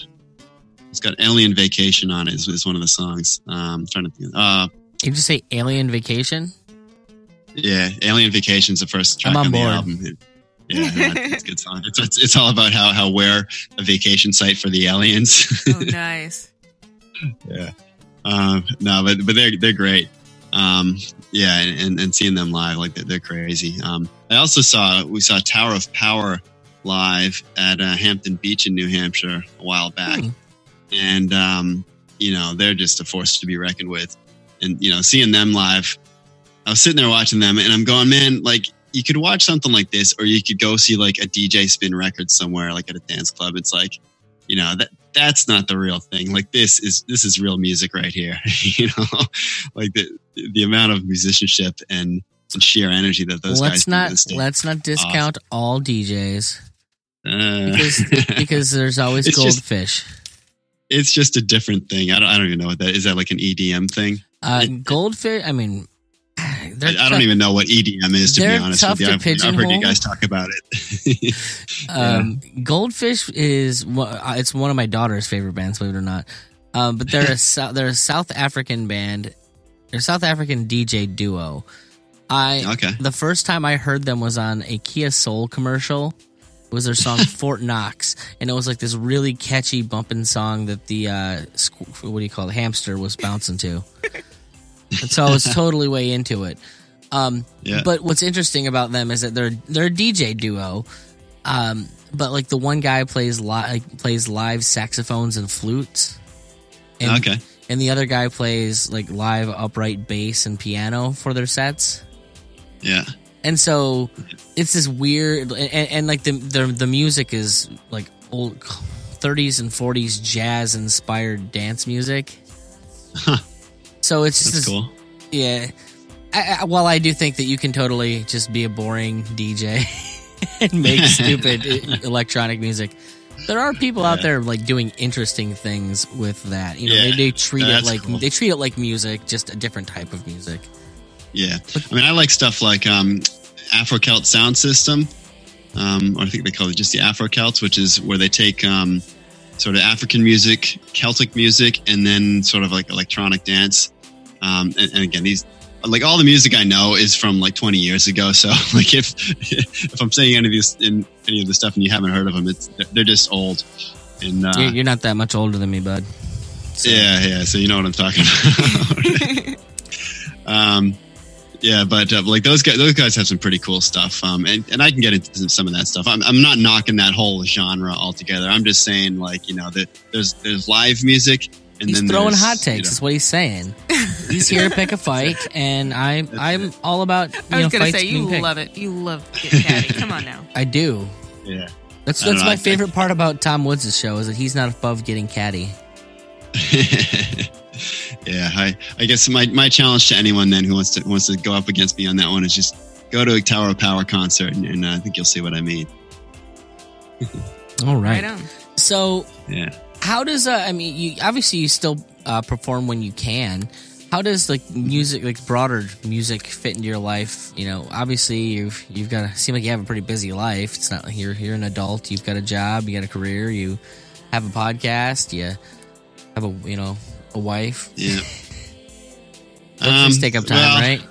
Speaker 3: It's got Alien Vacation on it. Is, is one of the songs. Um, I'm trying to think. Uh,
Speaker 2: Did you say Alien Vacation?
Speaker 3: yeah, Alien Vacation is the first track
Speaker 2: I'm on
Speaker 3: on, the album. It- yeah, it's a good song. It's, it's, it's all about how how we're a vacation site for the aliens.
Speaker 4: oh, nice.
Speaker 3: yeah. Um, no, but but they're they're great. Um, yeah, and, and seeing them live, like they're, they're crazy. Um, I also saw we saw Tower of Power live at uh, Hampton Beach in New Hampshire a while back,
Speaker 2: Hmm.
Speaker 3: and um, you know they're just a force to be reckoned with. And you know, seeing them live, I was sitting there watching them, and I'm going, man, like you could watch something like this, or you could go see like a DJ spin record somewhere, like at a dance club. It's like, you know, that that's not the real thing. Like this is this is real music right here. you know, like the the amount of musicianship and, and sheer energy that those guys
Speaker 2: let's
Speaker 3: bring
Speaker 2: not
Speaker 3: stage.
Speaker 2: let's not discount all DJs
Speaker 3: Uh,
Speaker 2: because because there's always
Speaker 3: It's just-
Speaker 2: goldfish.
Speaker 3: it's just a different thing. I don't, I don't even know what that is. That like an EDM thing?
Speaker 2: Uh, goldfish. I mean,
Speaker 3: I, don't even know what EDM is to be honest with you. I've, I've heard you guys talk about it.
Speaker 2: Um, Goldfish is uh, it's one of my daughter's favorite bands, believe it or not. Um, but they're a they're a South African band. They're a South African DJ duo. I
Speaker 3: okay.
Speaker 2: the first time I heard them was on a Kia Soul commercial. It was their song Fort Knox, and it was like this really catchy bumping song that the uh, squ- what do you call it hamster was bouncing to. And so I was totally way into it. Um,
Speaker 3: Yeah.
Speaker 2: but what's interesting about them is that they're they're a DJ duo. Um, but like the one guy plays live plays live saxophones and flutes. And,
Speaker 3: okay.
Speaker 2: And the other guy plays like live upright bass and piano for their sets.
Speaker 3: Yeah.
Speaker 2: And so it's this weird and, and like the, the the music is like old 30s and 40s jazz inspired dance music.
Speaker 3: Huh.
Speaker 2: So it's just
Speaker 3: That's
Speaker 2: this,
Speaker 3: cool.
Speaker 2: yeah. I, I, while I do think that you can totally just be a boring DJ and make stupid electronic music. There are people out there like doing interesting things with that. You know,
Speaker 3: Yeah,
Speaker 2: they, they treat it like
Speaker 3: cool.
Speaker 2: they treat it like music, just a different type of music.
Speaker 3: Yeah, I mean, I like stuff like um, Afro Celt Sound System, um, or I think they call it just the Afro Celts, which is where they take um, sort of African music, Celtic music, and then sort of like electronic dance. Um, and, and again, these like all the music I know is from like 20 years ago. So like if if I'm saying any of this in any of the stuff and you haven't heard of them, it's they're just old. And uh,
Speaker 2: You're, you're not that much older than me, bud. So-
Speaker 3: yeah, yeah. So you know what I'm talking about. um, yeah, but uh, like those guys, those guys have some pretty cool stuff. Um, and, and I can get into some of that stuff. I'm, I'm not knocking that whole genre altogether. I'm just saying, like you know, that there's there's live music, and
Speaker 2: He's
Speaker 3: then
Speaker 2: throwing
Speaker 3: there's,
Speaker 2: hot
Speaker 3: you
Speaker 2: takes.
Speaker 3: know-
Speaker 2: Is what he's saying. He's here to pick a fight, and I I'm all about you
Speaker 4: I
Speaker 2: know
Speaker 4: was gonna say you
Speaker 2: being picked.
Speaker 4: love it. You love getting catty. Come on now.
Speaker 2: I do.
Speaker 3: yeah.
Speaker 2: That's that's
Speaker 3: know,
Speaker 2: my
Speaker 3: I-
Speaker 2: favorite part about Tom Woods' show is that he's not above getting catty.
Speaker 3: yeah, I, I guess my, my challenge to anyone then who wants to wants to go up against me on that one is just go to a Tower of Power concert, and, and uh, I think you'll see what I mean.
Speaker 2: All
Speaker 4: Right
Speaker 2: right.
Speaker 4: on.
Speaker 2: So
Speaker 3: Yeah.
Speaker 2: how does uh, I mean you obviously you still uh, perform when you can. How does like music like broader music fit into your life? You know, obviously you've you've got to seem like you have a pretty busy life. It's not like you're you're an adult. You've got a job. You got a career. You have a podcast. You have a you know a wife.
Speaker 3: Yeah.
Speaker 2: Things take up time,
Speaker 3: Um, well,
Speaker 2: right?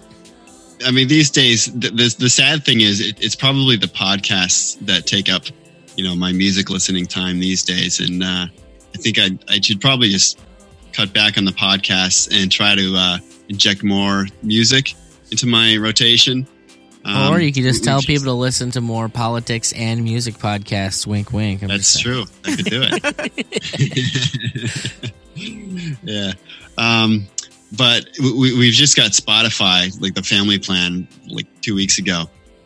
Speaker 3: I mean, these days, the, the, the sad thing is, it, it's probably the podcasts that take up, you know, my music listening time these days. And uh, I think I, I should probably just cut back on the podcasts and try to uh, inject more music into my rotation. Um,
Speaker 2: or you could just tell people to listen to more politics and music podcasts. Wink, wink. I'm
Speaker 3: That's true. I could do it. yeah. Um, but we, we've just got Spotify, like the family plan, like two weeks ago,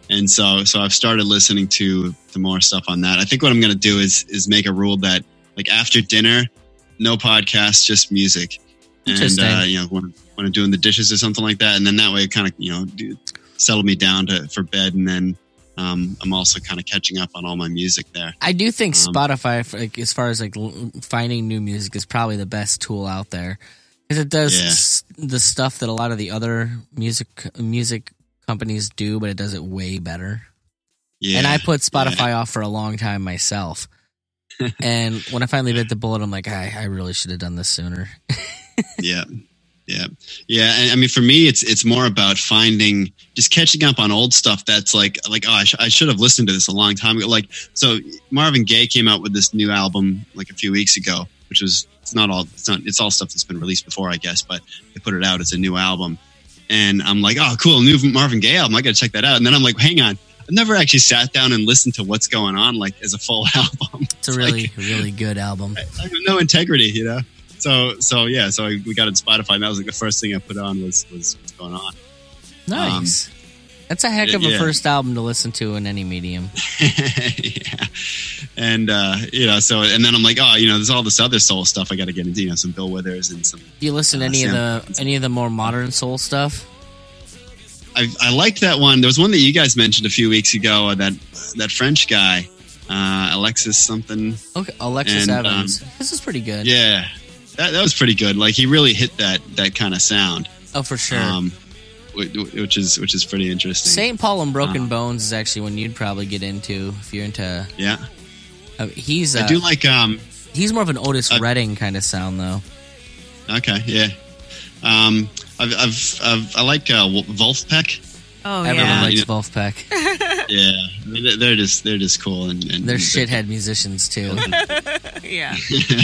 Speaker 3: and so so I've started listening to the more stuff on that. I think what I'm going to do is is make a rule that like after dinner, no podcasts, just music, and uh, you know when when I'm doing the dishes or something like that, and then that way it kind of you know settle me down to for bed, and then um, I'm also kind of catching up on all my music there.
Speaker 2: I do think
Speaker 3: Um,
Speaker 2: Spotify, for, like, as far as like l- finding new music, is probably the best tool out there because it does
Speaker 3: Yeah.
Speaker 2: s- the stuff that a lot of the other music music companies do, but it does it way better.
Speaker 3: Yeah,
Speaker 2: and I put Spotify off for a long time myself. and when I finally bit the bullet, I'm like, I, I really should have done this sooner.
Speaker 3: yeah yeah. Yeah and i mean for me it's it's more about finding just catching up on old stuff that's like like oh i, sh- I should have listened to this a long time ago. Like so marvin gaye came out with this new album like a few weeks ago which was it's not all it's not it's all stuff that's been released before i guess but they put it out as a new album. And i'm like oh cool new marvin gaye album i gotta check that out. And then i'm like hang on i've never actually sat down and listened to what's going on like as a full album.
Speaker 2: It's a really, really good album.
Speaker 3: I have no integrity, you know. So so yeah, so I, we got it Spotify, and that was like the first thing I put on was was what's going on.
Speaker 2: Nice. That's a heck of a
Speaker 3: Um, yeah.
Speaker 2: first album to listen to in any medium.
Speaker 3: yeah, and uh, you know, so and then I'm like, oh, you know, there's all this other soul stuff I got to get into, you know, some Bill Withers and some.
Speaker 2: Do you listen to
Speaker 3: Uh,
Speaker 2: any of
Speaker 3: Sam-
Speaker 2: the any of the more modern soul stuff?
Speaker 3: I, I liked that one. There was one that you guys mentioned a few weeks ago. uh, That that French guy, uh, Alexis something.
Speaker 2: Okay, Alexis
Speaker 3: And, um,
Speaker 2: Evans. this is pretty good.
Speaker 3: Yeah, that, that was pretty good. Like he really hit that that kind of sound,
Speaker 2: Oh, for sure.
Speaker 3: um, wh- wh- which is which is pretty interesting.
Speaker 2: St. Paul and Broken
Speaker 3: uh,
Speaker 2: Bones is actually one you'd probably get into if you're into.
Speaker 3: Yeah,
Speaker 2: Uh, he's
Speaker 3: I
Speaker 2: uh,
Speaker 3: do like um.
Speaker 2: he's more of an Otis
Speaker 3: I-
Speaker 2: Redding kind of sound though.
Speaker 3: Okay, yeah. Um, I've, I've, I've I like uh, Wol- Vulfpeck.
Speaker 4: Oh
Speaker 2: Everyone
Speaker 4: yeah.
Speaker 2: likes Vulfpeck.
Speaker 3: Yeah, I mean, they're- they're just they're just cool and, and
Speaker 2: They're shithead musicians too.
Speaker 4: yeah.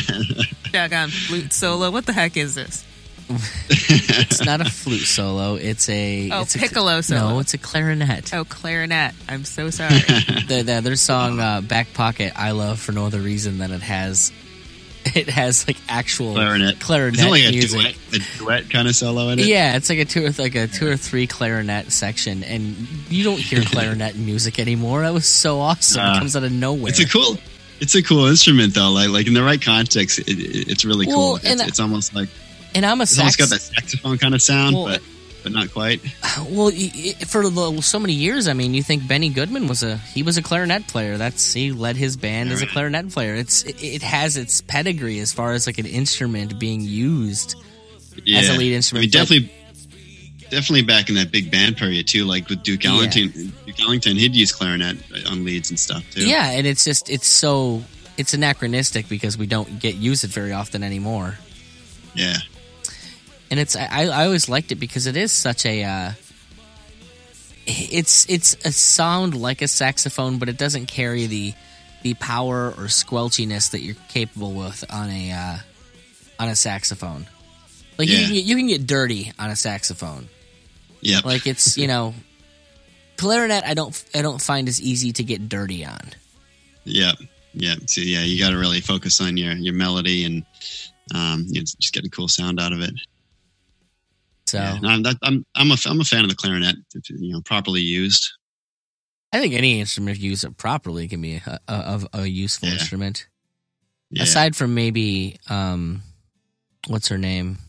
Speaker 4: Doggone flute solo. What the heck is this?
Speaker 2: it's not a flute solo. It's a
Speaker 4: Oh,
Speaker 2: it's a,
Speaker 4: piccolo solo.
Speaker 2: No, it's a clarinet.
Speaker 4: Oh, clarinet. I'm so sorry.
Speaker 2: The, the, their song uh, "Back Pocket" I love for no other reason than it has it has like actual
Speaker 3: clarinet.
Speaker 2: clarinet
Speaker 3: Is it like a
Speaker 2: music.
Speaker 3: duet, a duet kind of solo in it?
Speaker 2: Yeah, it's like a two, like a two or three clarinet section, and you don't hear clarinet music anymore. That was so awesome.
Speaker 3: Uh,
Speaker 2: it comes out of nowhere.
Speaker 3: it's a cool. It's a cool instrument though. Like like in the right context, it, it, it's really
Speaker 2: Well,
Speaker 3: cool.
Speaker 2: and
Speaker 3: It's, it's almost like
Speaker 2: and I'm a
Speaker 3: it's almost got that saxophone kind of sound,
Speaker 2: well,
Speaker 3: but but not quite.
Speaker 2: Well, for so many years, I mean, you think Benny Goodman was a he was a clarinet player. That's he led his band as a clarinet player. It's it, has its pedigree as far as like an instrument being used.
Speaker 3: Yeah.
Speaker 2: As a lead instrument.
Speaker 3: I
Speaker 2: mean,
Speaker 3: definitely, definitely back in that big band period too. Like with Duke
Speaker 2: Yeah.
Speaker 3: Ellington, Duke Ellington, he'd use clarinet on leads and stuff too.
Speaker 2: Yeah, and it's just it's so it's anachronistic because we don't get use it very often anymore.
Speaker 3: yeah,
Speaker 2: and it's I, I always liked it because it is such a uh, it's it's a sound like a saxophone, but it doesn't carry the the power or squelchiness that you're capable with on a uh, on a saxophone. Like you,
Speaker 3: Yeah.
Speaker 2: can get, you can get dirty on a saxophone.
Speaker 3: Yep.
Speaker 2: Like it's you know clarinet. I don't I don't find as easy to get dirty on.
Speaker 3: Yep. Yeah. So yeah, you got to really focus on your your melody and um, you know, just get a cool sound out of it.
Speaker 2: So
Speaker 3: Yeah. No, I'm, I'm I'm a I'm a fan of the clarinet. If, you know, properly used.
Speaker 2: I think any instrument if you use it properly can be a, a, a, a useful
Speaker 3: Yeah.
Speaker 2: instrument.
Speaker 3: Yeah.
Speaker 2: aside from maybe um what's her name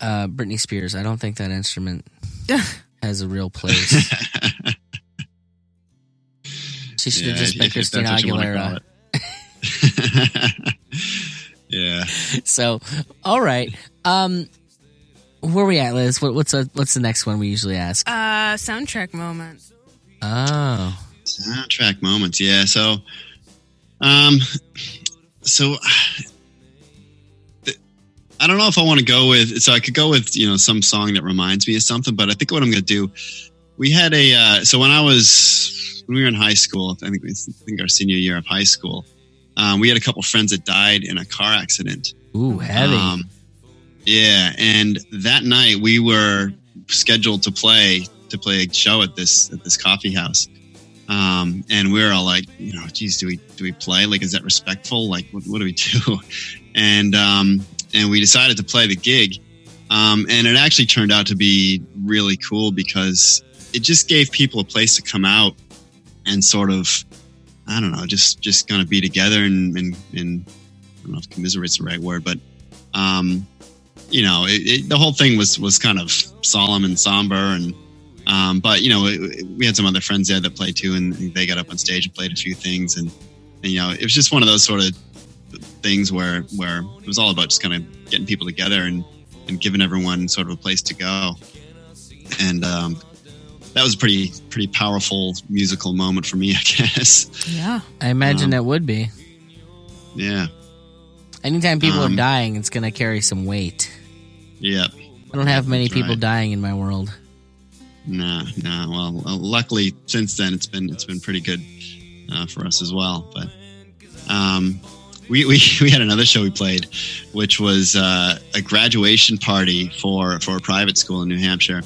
Speaker 2: uh Britney Spears I don't think that instrument has a real place she should have just been Christina
Speaker 3: that's what you wanna
Speaker 2: Aguilera.
Speaker 3: yeah.
Speaker 2: so all right um where are we at Liz what, what's a, what's the next one we usually ask
Speaker 4: Uh, soundtrack moment.
Speaker 2: oh
Speaker 3: Soundtrack moments, yeah. So, um, so I don't know if I want to go with. So I could go with you know some song that reminds me of something, but I think what I'm going to do. We had a uh, so when I was when we were in high school, I think I think our senior year of high school, um, we had a couple friends that died in a car accident.
Speaker 2: ooh heavy
Speaker 3: Um, yeah, and that night we were scheduled to play to play a show at this at this coffee house. Um, and we were all like, you know, geez, do we do we play? Like, is that respectful? Like, what, what do we do? And um, and we decided to play the gig. Um, and it actually turned out to be really cool because it just gave people a place to come out and sort of, I don't know, just just kind of be together and and, and I don't know if commiserate's the right word, but um, you know, it, it, the whole thing was was kind of solemn and somber, and um, but you know, it, we had some other friends there that played too, and they got up on stage and played a few things, and, and you know, it was just one of those sort of things where where it was all about just kind of getting people together and and giving everyone sort of a place to go, and um, that was a pretty pretty powerful musical moment for me, I guess.
Speaker 4: Yeah.
Speaker 2: I imagine
Speaker 3: um,
Speaker 2: that would be
Speaker 3: Yeah,
Speaker 2: anytime people
Speaker 3: um,
Speaker 2: are dying it's gonna carry some weight
Speaker 3: yeah.
Speaker 2: I don't have many
Speaker 3: That's
Speaker 2: people
Speaker 3: right.
Speaker 2: dying in my world
Speaker 3: No, no. Well, well, luckily since then it's been it's been pretty good uh, for us as well. But um, we, we we had another show we played, which was uh, a graduation party for for a private school in New Hampshire,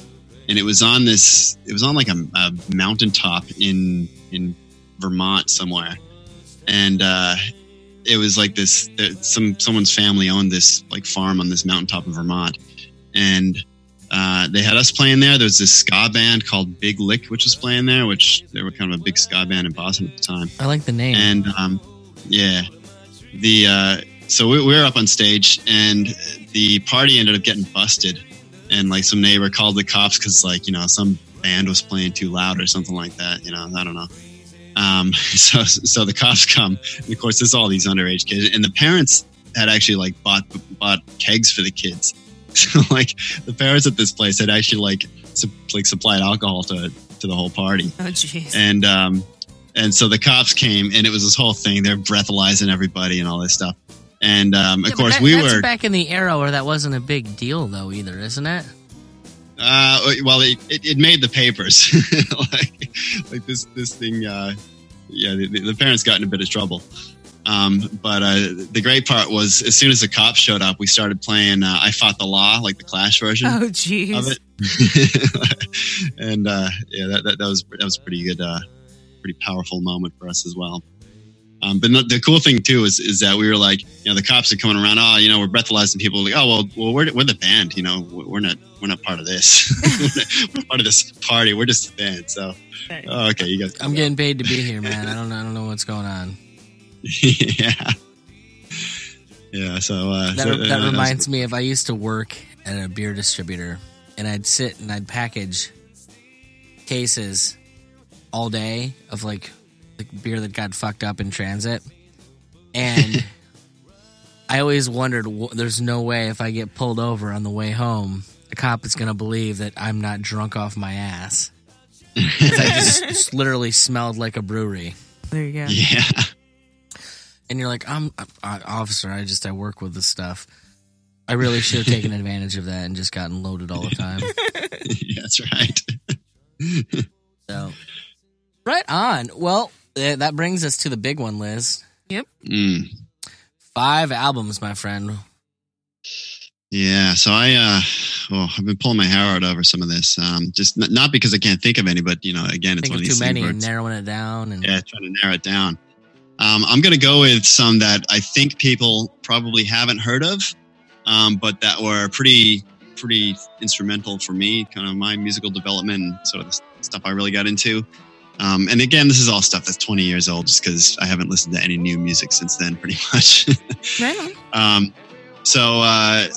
Speaker 3: and it was on this it was on like a, a mountaintop in in Vermont somewhere, and uh, it was like this there- some someone's family owned this like farm on this mountaintop in Vermont, and uh, they had us playing there. There was this ska band called Big Lick, which was playing there, which they were kind of a big ska band in Boston at the time.
Speaker 2: I like the name
Speaker 3: And um, yeah, the uh, so we, we were up on stage, and the party ended up getting busted. And like some neighbor called the cops because like you know some band was playing too loud or something like that. You know, I don't know. Um, so so the cops come, and of course there's all these underage kids, and the parents had actually like bought bought kegs for the kids. So like the parents at this place had actually like su- like supplied alcohol to to the whole party,
Speaker 4: Oh, jeez.
Speaker 3: and um, and so the cops came, and it was this whole thing. They're breathalyzing everybody and all this stuff. And um, of
Speaker 2: Yeah,
Speaker 3: course,
Speaker 2: that-
Speaker 3: we
Speaker 2: that's
Speaker 3: were
Speaker 2: back in the era where that wasn't a big deal, though, either, isn't it?
Speaker 3: Uh, well, it, it, it made the papers. like, like this this thing. Uh, yeah, the, the parents got in a bit of trouble. Um, but uh, the great part was, as soon as the cops showed up, we started playing uh, "I Fought the Law," like the Clash version
Speaker 4: Oh,
Speaker 3: of
Speaker 4: jeez.
Speaker 3: it. and uh, yeah, that, that, that was that was pretty good, uh, pretty powerful moment for us as well. Um, but no, the cool thing too is is that we were like, you know, the cops are coming around. Oh, you know, we're breathalyzing people. Like, oh, well, well, we're, we're the band. You know, we're not we're not part of this. we're part of this party. We're just a band. So, oh, okay, you guys.
Speaker 2: I'm getting paid to be here, man. I don't, I don't know what's going on.
Speaker 3: yeah, yeah. So uh,
Speaker 2: That,
Speaker 3: so,
Speaker 2: that
Speaker 3: uh, was-
Speaker 2: reminds me of I used to work at a beer distributor, and I'd sit and I'd package cases all day of like like beer that got fucked up in transit, and I always wondered, wh- there's no way if I get pulled over on the way home, a cop is gonna believe that I'm not drunk off my ass. I just, just literally smelled like a brewery.
Speaker 4: There you go.
Speaker 3: Yeah.
Speaker 2: and you're like, I'm uh, officer. I just I work with this stuff. I really should have taken advantage of that and just gotten loaded all the time.
Speaker 3: yeah that's right.
Speaker 2: So, right on. Well, that brings us to the big one, Liz.
Speaker 3: Mm.
Speaker 2: Five albums, my friend.
Speaker 3: Yeah, so I, uh, well, I've been pulling my hair out over some of this. Um, just n- not because I can't think of any, but you know, again, it's
Speaker 2: Think
Speaker 3: one
Speaker 2: of
Speaker 3: of these
Speaker 2: too many
Speaker 3: things
Speaker 2: and narrowing it down. And
Speaker 3: yeah, trying to narrow it down. Um, I'm going to go with some that I think people probably haven't heard of, um, but that were pretty, pretty instrumental for me, kind of my musical development and sort of the stuff I really got into. Um, and again, this is all stuff that's 20 years old, just because I haven't listened to any new music since then, pretty much.
Speaker 4: Right.
Speaker 3: Um, so, uh,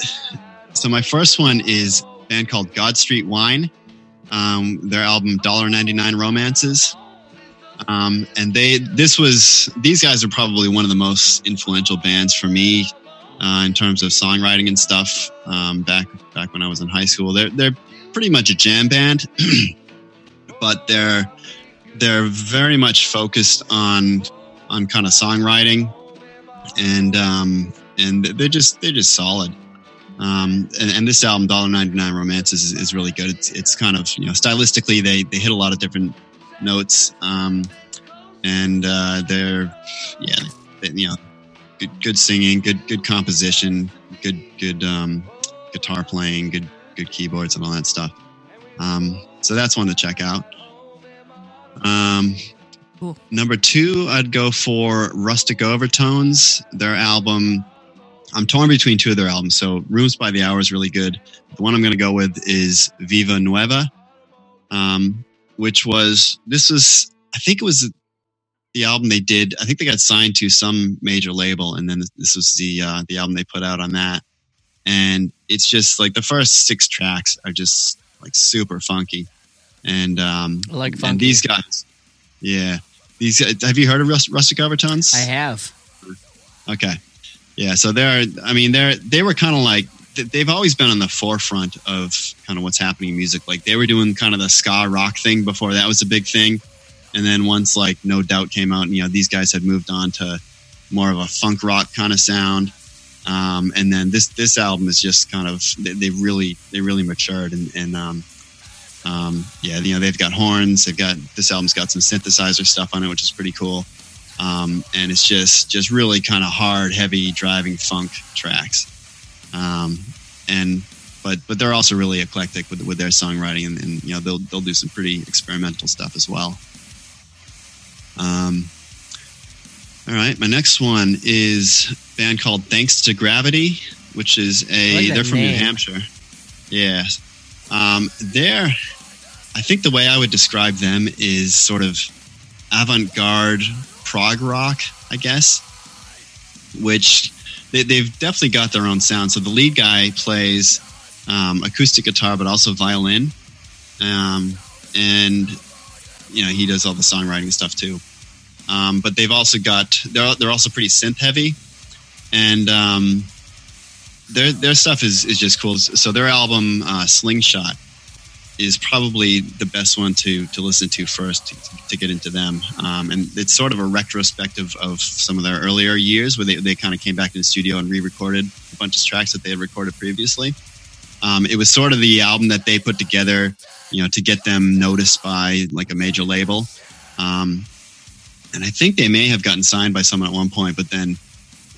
Speaker 3: so my first one is a band called God Street Wine. Um, their album $1.99 Romances. Um, and they, this was, these guys are probably one of the most influential bands for me, uh, in terms of songwriting and stuff. Um, back, back when I was in high school, they're, they're pretty much a jam band, but they're, they're very much focused on, on kind of songwriting and, um, and they're just they're just solid. Um, and, and this album, Dollar Ninety Nine Romances, is, is really good. It's it's kind of you know stylistically they they hit a lot of different notes, um, and uh, they're yeah they, you know good good singing, good good composition, good good um, guitar playing, good good keyboards and all that stuff. Um, so that's one to check out. Um,
Speaker 4: Cool.
Speaker 3: Number two, I'd go for Rustic Overtones. Their album, I'm torn between two of their albums. So Rooms by the Hour is really good. The one I'm going to go with is Viva Nueva, um, which was, this was, I think it was the album they did. I think they got signed to some major label, and then this was the uh, the album they put out on that. And it's just like the first six tracks are just like super funky, and um,
Speaker 2: I like
Speaker 3: and these guys, yeah, these guys, have you heard of Rust- Rustic Overtones?
Speaker 2: I have.
Speaker 3: Okay. Yeah. So they're, I mean, they're, they were kind of like, they've always been on the forefront of kind of what's happening in music. Like they were doing kind of the ska rock thing before that was a big thing. And then once like No Doubt came out, and you know, these guys had moved on to more of a funk rock kind of sound. Um, and then this, this album is just kind of, they, they really, they really matured and, and, um, um, yeah, you know, they've got horns. They've got this album's got some synthesizer stuff on it, which is pretty cool um, and it's just just really kind of hard, heavy, driving funk tracks. Um, and but but they're also really eclectic with with their songwriting, and, and you know they'll they'll do some pretty experimental stuff as well. Um, all right, my next one is a band called Thanks to Gravity, which is a, they're from New. Hampshire. Yeah, um, they're. I think the way I would describe them is sort of avant-garde prog rock, I guess, which they, they've definitely got their own sound. So the lead guy plays um, acoustic guitar, but also violin, um, and you know he does all the songwriting stuff too. Um, but they've also got they're they're also pretty synth heavy, and um, their their stuff is is just cool. So their album uh, Slingshot is probably the best one to to listen to first to, to get into them. Um, and it's sort of a retrospective of some of their earlier years where they, they kind of came back to the studio and re-recorded a bunch of tracks that they had recorded previously. Um, it was sort of the album that they put together, you know, to get them noticed by like a major label. Um, and I think they may have gotten signed by someone at one point, but then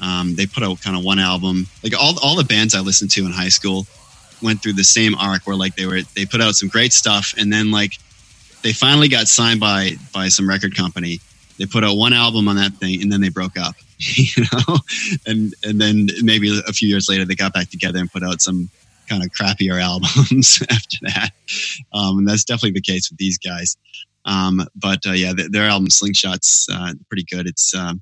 Speaker 3: um, they put out kind of one album. Like all all the bands I listened to in high school went through the same arc where like they were they put out some great stuff and then like they finally got signed by by some record company. They put out one album on that thing and then they broke up you know? And and then maybe a few years later they got back together and put out some kind of crappier albums after that. Um, and that's definitely the case with these guys. Um, but uh, yeah th- their album slingshots uh, pretty good. It's um,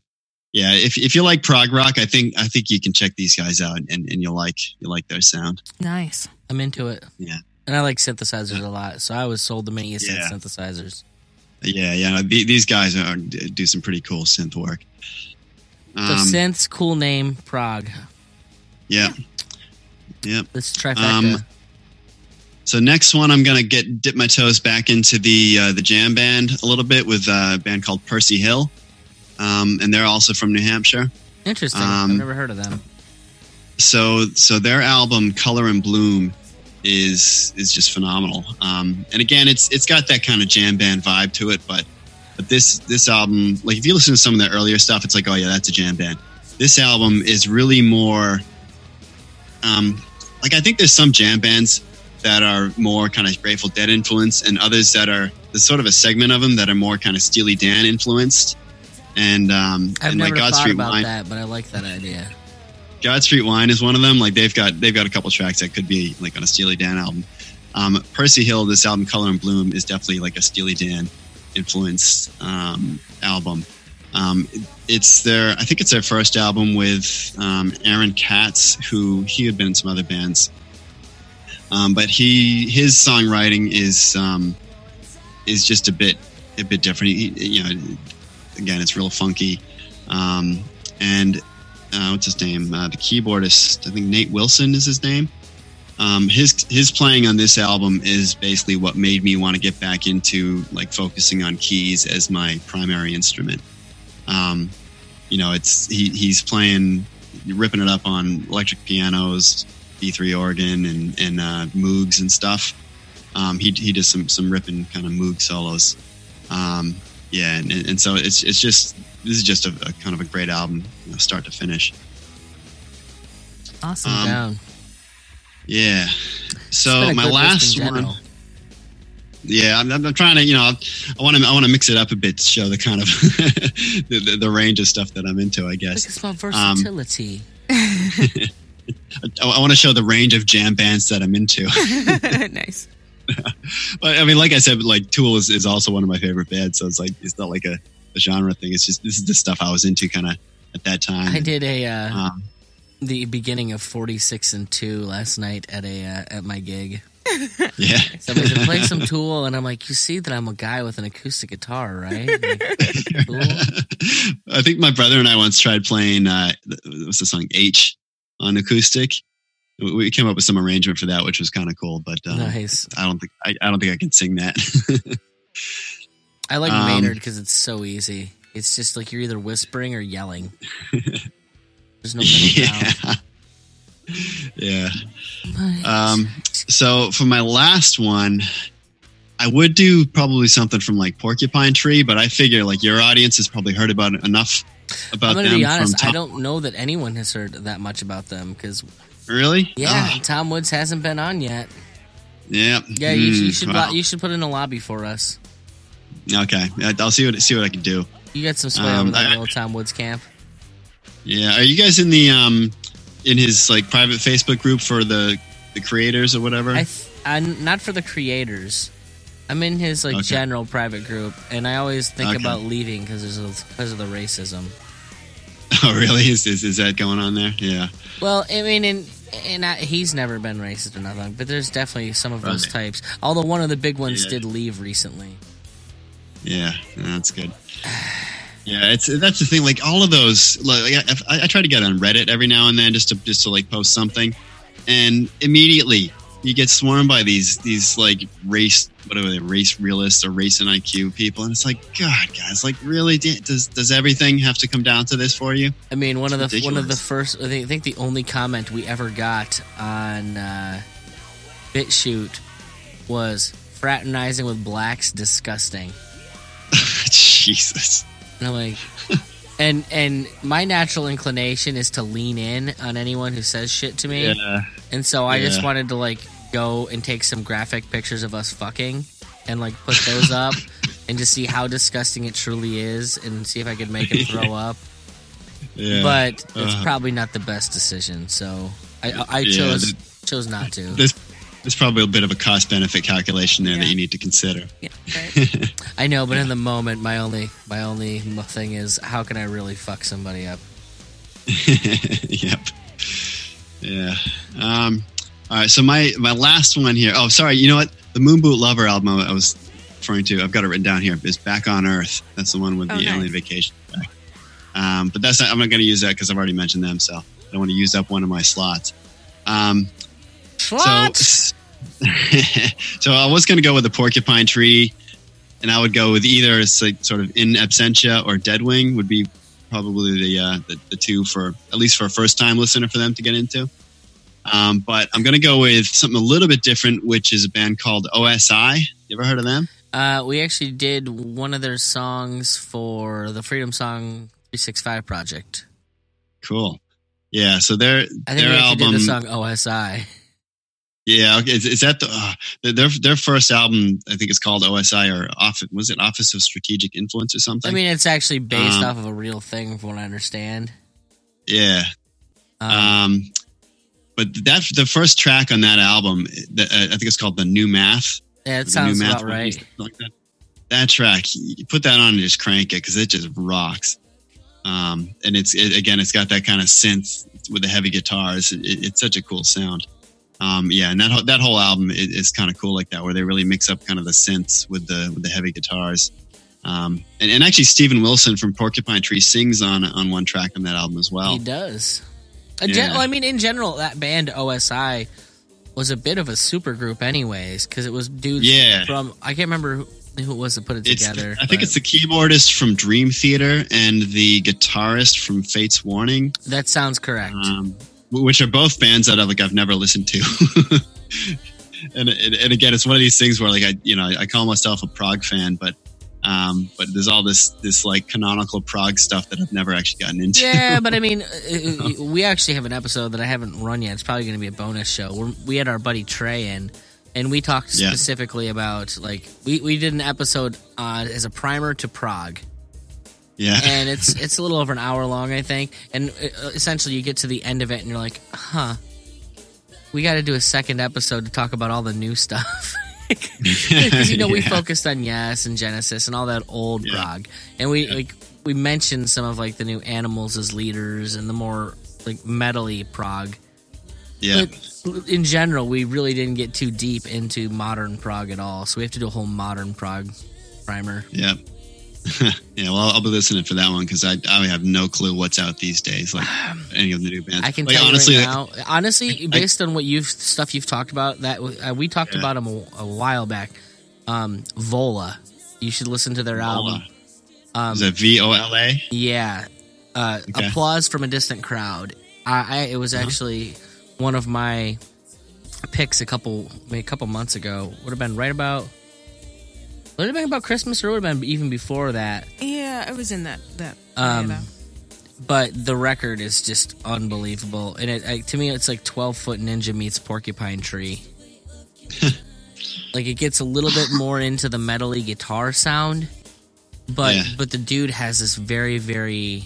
Speaker 3: yeah if, if you like prog rock i think i think you can check these guys out and, and you'll like you like their sound
Speaker 4: Nice.
Speaker 2: I'm into it.
Speaker 3: Yeah.
Speaker 2: And I like synthesizers a lot, so I was sold the mini
Speaker 3: Yeah.
Speaker 2: synthesizers.
Speaker 3: Yeah, yeah. the- These guys are, do some pretty cool synth work.
Speaker 2: So
Speaker 3: Um,
Speaker 2: synths, cool name, prog.
Speaker 3: yeah. Yep.
Speaker 2: This trifecta.
Speaker 3: Um, So next one, I'm gonna get dip my toes back into the uh, the jam band a little bit with uh, a band called Percy Hill, um, and they're also from New Hampshire.
Speaker 2: Interesting.
Speaker 3: um,
Speaker 2: I've never heard of them.
Speaker 3: So so their album Color and Bloom is is just phenomenal. Um, and again, it's it's got that kind of jam band vibe to it, but but this this album, like if you listen to some of the earlier stuff, it's like oh yeah, that's a jam band. This album is really more. Um, like I think there's some jam bands that are more kind of Grateful Dead influenced, and others that are there's sort of a segment of them that are more kind of Steely Dan influenced. And um,
Speaker 2: I've
Speaker 3: and
Speaker 2: never
Speaker 3: like God
Speaker 2: thought
Speaker 3: Street
Speaker 2: about
Speaker 3: Wine,
Speaker 2: that, but I like that idea.
Speaker 3: God Street Wine is one of them. Like they've got they've got a couple tracks that could be like on a Steely Dan album. Um, Percy Hill, this album Color and Bloom, is definitely like a Steely Dan influenced um, album. Um, it's their I think it's their first album with um, Aaron Katz, who he had been in some other bands. Um, but he his songwriting is um, is just a bit a bit different. He, you know, again, it's real funky. Um, and uh, what's his name? Uh, the keyboardist, I think Nate Wilson is his name. Um, his his playing on this album is basically what made me want to get back into like focusing on keys as my primary instrument. Um, you know, it's he, he's playing, ripping it up on electric pianos, B3 organ, and and uh, Moogs and stuff. Um, he he does some some ripping kind of Moog solos. Um, yeah, and, and so it's it's just this is just a, a kind of a great album, you know, start to finish.
Speaker 4: Awesome.
Speaker 3: Um,
Speaker 2: Down.
Speaker 3: Yeah. So my last one. Yeah, I'm, I'm trying to, you know, I want to, I want to mix it up a bit to show the kind of the, the, the range of stuff that I'm into. I guess
Speaker 2: it's about
Speaker 3: Um,
Speaker 2: versatility.
Speaker 3: I, I want to show the range of jam bands that I'm into.
Speaker 4: nice.
Speaker 3: but I mean, like I said, like Tool is, is also one of my favorite bands. So it's like it's not like a, a genre thing. It's just this is the stuff I was into kind of at that time.
Speaker 2: I did a uh,
Speaker 3: Um,
Speaker 2: the beginning of 46 and 2 last night at a uh, at my gig.
Speaker 3: yeah.
Speaker 2: Somebody said, play some Tool, and I'm like, you see that I'm a guy with an acoustic guitar, right? Like, cool.
Speaker 3: I think my brother and I once tried playing uh, what's the song H on acoustic. We came up with some arrangement for that, which was kind of cool. But uh,
Speaker 2: Nice.
Speaker 3: I don't think I, I don't think I can sing that.
Speaker 2: I like
Speaker 3: Um,
Speaker 2: Maynard because it's so easy. It's just like you're either whispering or yelling. There's no middle ground.
Speaker 3: yeah. Um, so for my last one, I would do probably something from like Porcupine Tree, but I figure like your audience has probably heard about enough about
Speaker 2: I'm gonna
Speaker 3: them
Speaker 2: be honest. I don't know that anyone has heard that much about them because
Speaker 3: really.
Speaker 2: yeah,
Speaker 3: Oh,
Speaker 2: Tom Woods hasn't been on yet.
Speaker 3: yeah.
Speaker 2: Yeah, you, you
Speaker 3: Hmm,
Speaker 2: should
Speaker 3: wow.
Speaker 2: you should put in a lobby for us.
Speaker 3: Okay, I'll see what see what I can do.
Speaker 2: You got some sway
Speaker 3: Um, I-
Speaker 2: little Tom Woods camp.
Speaker 3: Yeah, are you guys in the um in his like private Facebook group for the the creators or whatever?
Speaker 2: I, th- I not for the creators. I'm in his like
Speaker 3: Okay.
Speaker 2: general private group, and I always think
Speaker 3: Okay.
Speaker 2: about leaving because of because of the racism.
Speaker 3: oh, really? Is, is is that going on there? Yeah.
Speaker 2: Well, I mean, and and I, he's never been racist or nothing, but there's definitely some of those types. Although one of the big ones
Speaker 3: Yeah.
Speaker 2: did leave recently.
Speaker 3: Yeah, that's good. Yeah, it's that's the thing. Like all of those, like I, I try to get on Reddit every now and then just to just to like post something, and immediately you get swarmed by these these like race whatever they race realists or race and IQ people, and it's like God, guys, like really does does everything have to come down to this for you?
Speaker 2: I mean, one of the
Speaker 3: It's
Speaker 2: one of the first. I think, I think the only comment we ever got on uh, BitChute was fraternizing with blacks disgusting.
Speaker 3: Jesus.
Speaker 2: And I'm like, and and my natural inclination is to lean in on anyone who says shit to me,
Speaker 3: Yeah.
Speaker 2: and so I just wanted to like go and take some graphic pictures of us fucking and like put those up and just see how disgusting it truly is and see if I could make him throw up.
Speaker 3: Yeah.
Speaker 2: But it's
Speaker 3: Uh.
Speaker 2: probably not the best decision, so I I,
Speaker 3: Yeah,
Speaker 2: chose chose not to.
Speaker 3: there's there's probably a bit of a cost benefit calculation there that you need to consider.
Speaker 4: Yeah, right.
Speaker 2: I know, but in the moment, my only my only thing is how can I really fuck somebody up?
Speaker 3: yep. Yeah. Um, All right, so my my last one here. Oh, sorry. You know what? The Moon Boot Lover album I was referring to. I've got it written down here. Is Back on Earth. That's the one with
Speaker 4: Oh,
Speaker 3: the
Speaker 4: nice.
Speaker 3: alien vacation. Um, but that's not, I'm not going to use that because I've already mentioned them. So I don't want to use up one of my slots. Um,
Speaker 2: What?
Speaker 3: so, so I was going to go with the Porcupine Tree, and I would go with either sort of in absentia or Deadwing would be probably the, uh, the the two for at least for a first time listener for them to get into. Um, but I'm going to go with something a little bit different, which is a band called OSI. You ever heard of them?
Speaker 2: Uh, we actually did one of their songs for the Freedom Song 365 project.
Speaker 3: Cool. Yeah. So their
Speaker 2: I think
Speaker 3: their
Speaker 2: we actually
Speaker 3: album.
Speaker 2: did the song OSI.
Speaker 3: Yeah. Okay. Is, is that the uh, their their first album? I think it's called OSI or Office. Was it Office of Strategic Influence or something?
Speaker 2: I mean, it's actually based
Speaker 3: Um,
Speaker 2: off of a real thing, from what I understand.
Speaker 3: yeah.
Speaker 2: Um,
Speaker 3: Um, but that the first track on that album, the, uh, I think it's called the New Math.
Speaker 2: yeah, it sounds
Speaker 3: New
Speaker 2: about
Speaker 3: Math
Speaker 2: right.
Speaker 3: Like that. that track, you put that on and just crank it because it just rocks. Um, and it's it, again, it's got that kind of synth with the heavy guitars. It, it's such a cool sound. Um, yeah, and that whole- that whole album is, is kind of cool like that, where they really mix up kind of the synths with the with the heavy guitars. Um, and, and actually, Steven Wilson from Porcupine Tree sings on on one track on that album as well.
Speaker 2: He does.
Speaker 3: Yeah.
Speaker 2: gen- well, I mean, in general, that band OSI was a bit of a super group, anyways, because it was dudes
Speaker 3: Yeah.
Speaker 2: from I can't remember who, who it was that put it
Speaker 3: It's,
Speaker 2: together.
Speaker 3: I think it's the keyboardist from Dream Theater and the guitarist from Fates Warning,
Speaker 2: that sounds correct.
Speaker 3: um, which are both bands that I've, like I've never listened to. and, and and again, it's one of these things where like I you know I call myself a prog fan, but um, but there's all this this like canonical prog stuff that I've never actually gotten into.
Speaker 2: yeah, but I mean, uh, uh, we actually have an episode that I haven't run yet. It's probably going to be a bonus show. We're, we had our buddy Trey in, and we talked
Speaker 3: Yeah.
Speaker 2: specifically about like we, we did an episode uh, as a primer to prog.
Speaker 3: Yeah,
Speaker 2: and it's it's a little over an hour long, I think. And uh, essentially, you get to the end of it, and you're like, "Huh, we got to do a second episode to talk about all the new stuff." Because you know we focused on Yes and Genesis and all that old
Speaker 3: Yeah.
Speaker 2: prog, and we
Speaker 3: Yeah.
Speaker 2: like we mentioned some of like the new Animals as leaders and the more like metally prog.
Speaker 3: yeah.
Speaker 2: But in general, we really didn't get too deep into modern prog at all. So we have to do a whole modern prog primer.
Speaker 3: Yeah. yeah, well, I'll be listening for that one because I, I have no clue what's out these days, like any of the new bands.
Speaker 2: I can
Speaker 3: like,
Speaker 2: tell
Speaker 3: honestly,
Speaker 2: you right now. Honestly,
Speaker 3: I-
Speaker 2: based on what you've stuff you've talked about, that uh, we talked
Speaker 3: Yeah.
Speaker 2: about them a, a while back. Um, Vola, you should listen to their album. Um,
Speaker 3: is it V O L A?
Speaker 2: yeah, uh,
Speaker 3: Okay.
Speaker 2: applause from a distant crowd. I, I it was
Speaker 3: Uh-huh.
Speaker 2: actually one of my picks a couple maybe a couple months ago. Would have been right about. Would it have been about Christmas, or would have been even before that?
Speaker 4: Yeah, I was in that that.
Speaker 2: Um, but the record is just unbelievable, and it, like, to me, it's like twelve foot ninja meets porcupine tree. like it gets a little bit more into the metally guitar sound, but
Speaker 3: Yeah.
Speaker 2: but the dude has this very very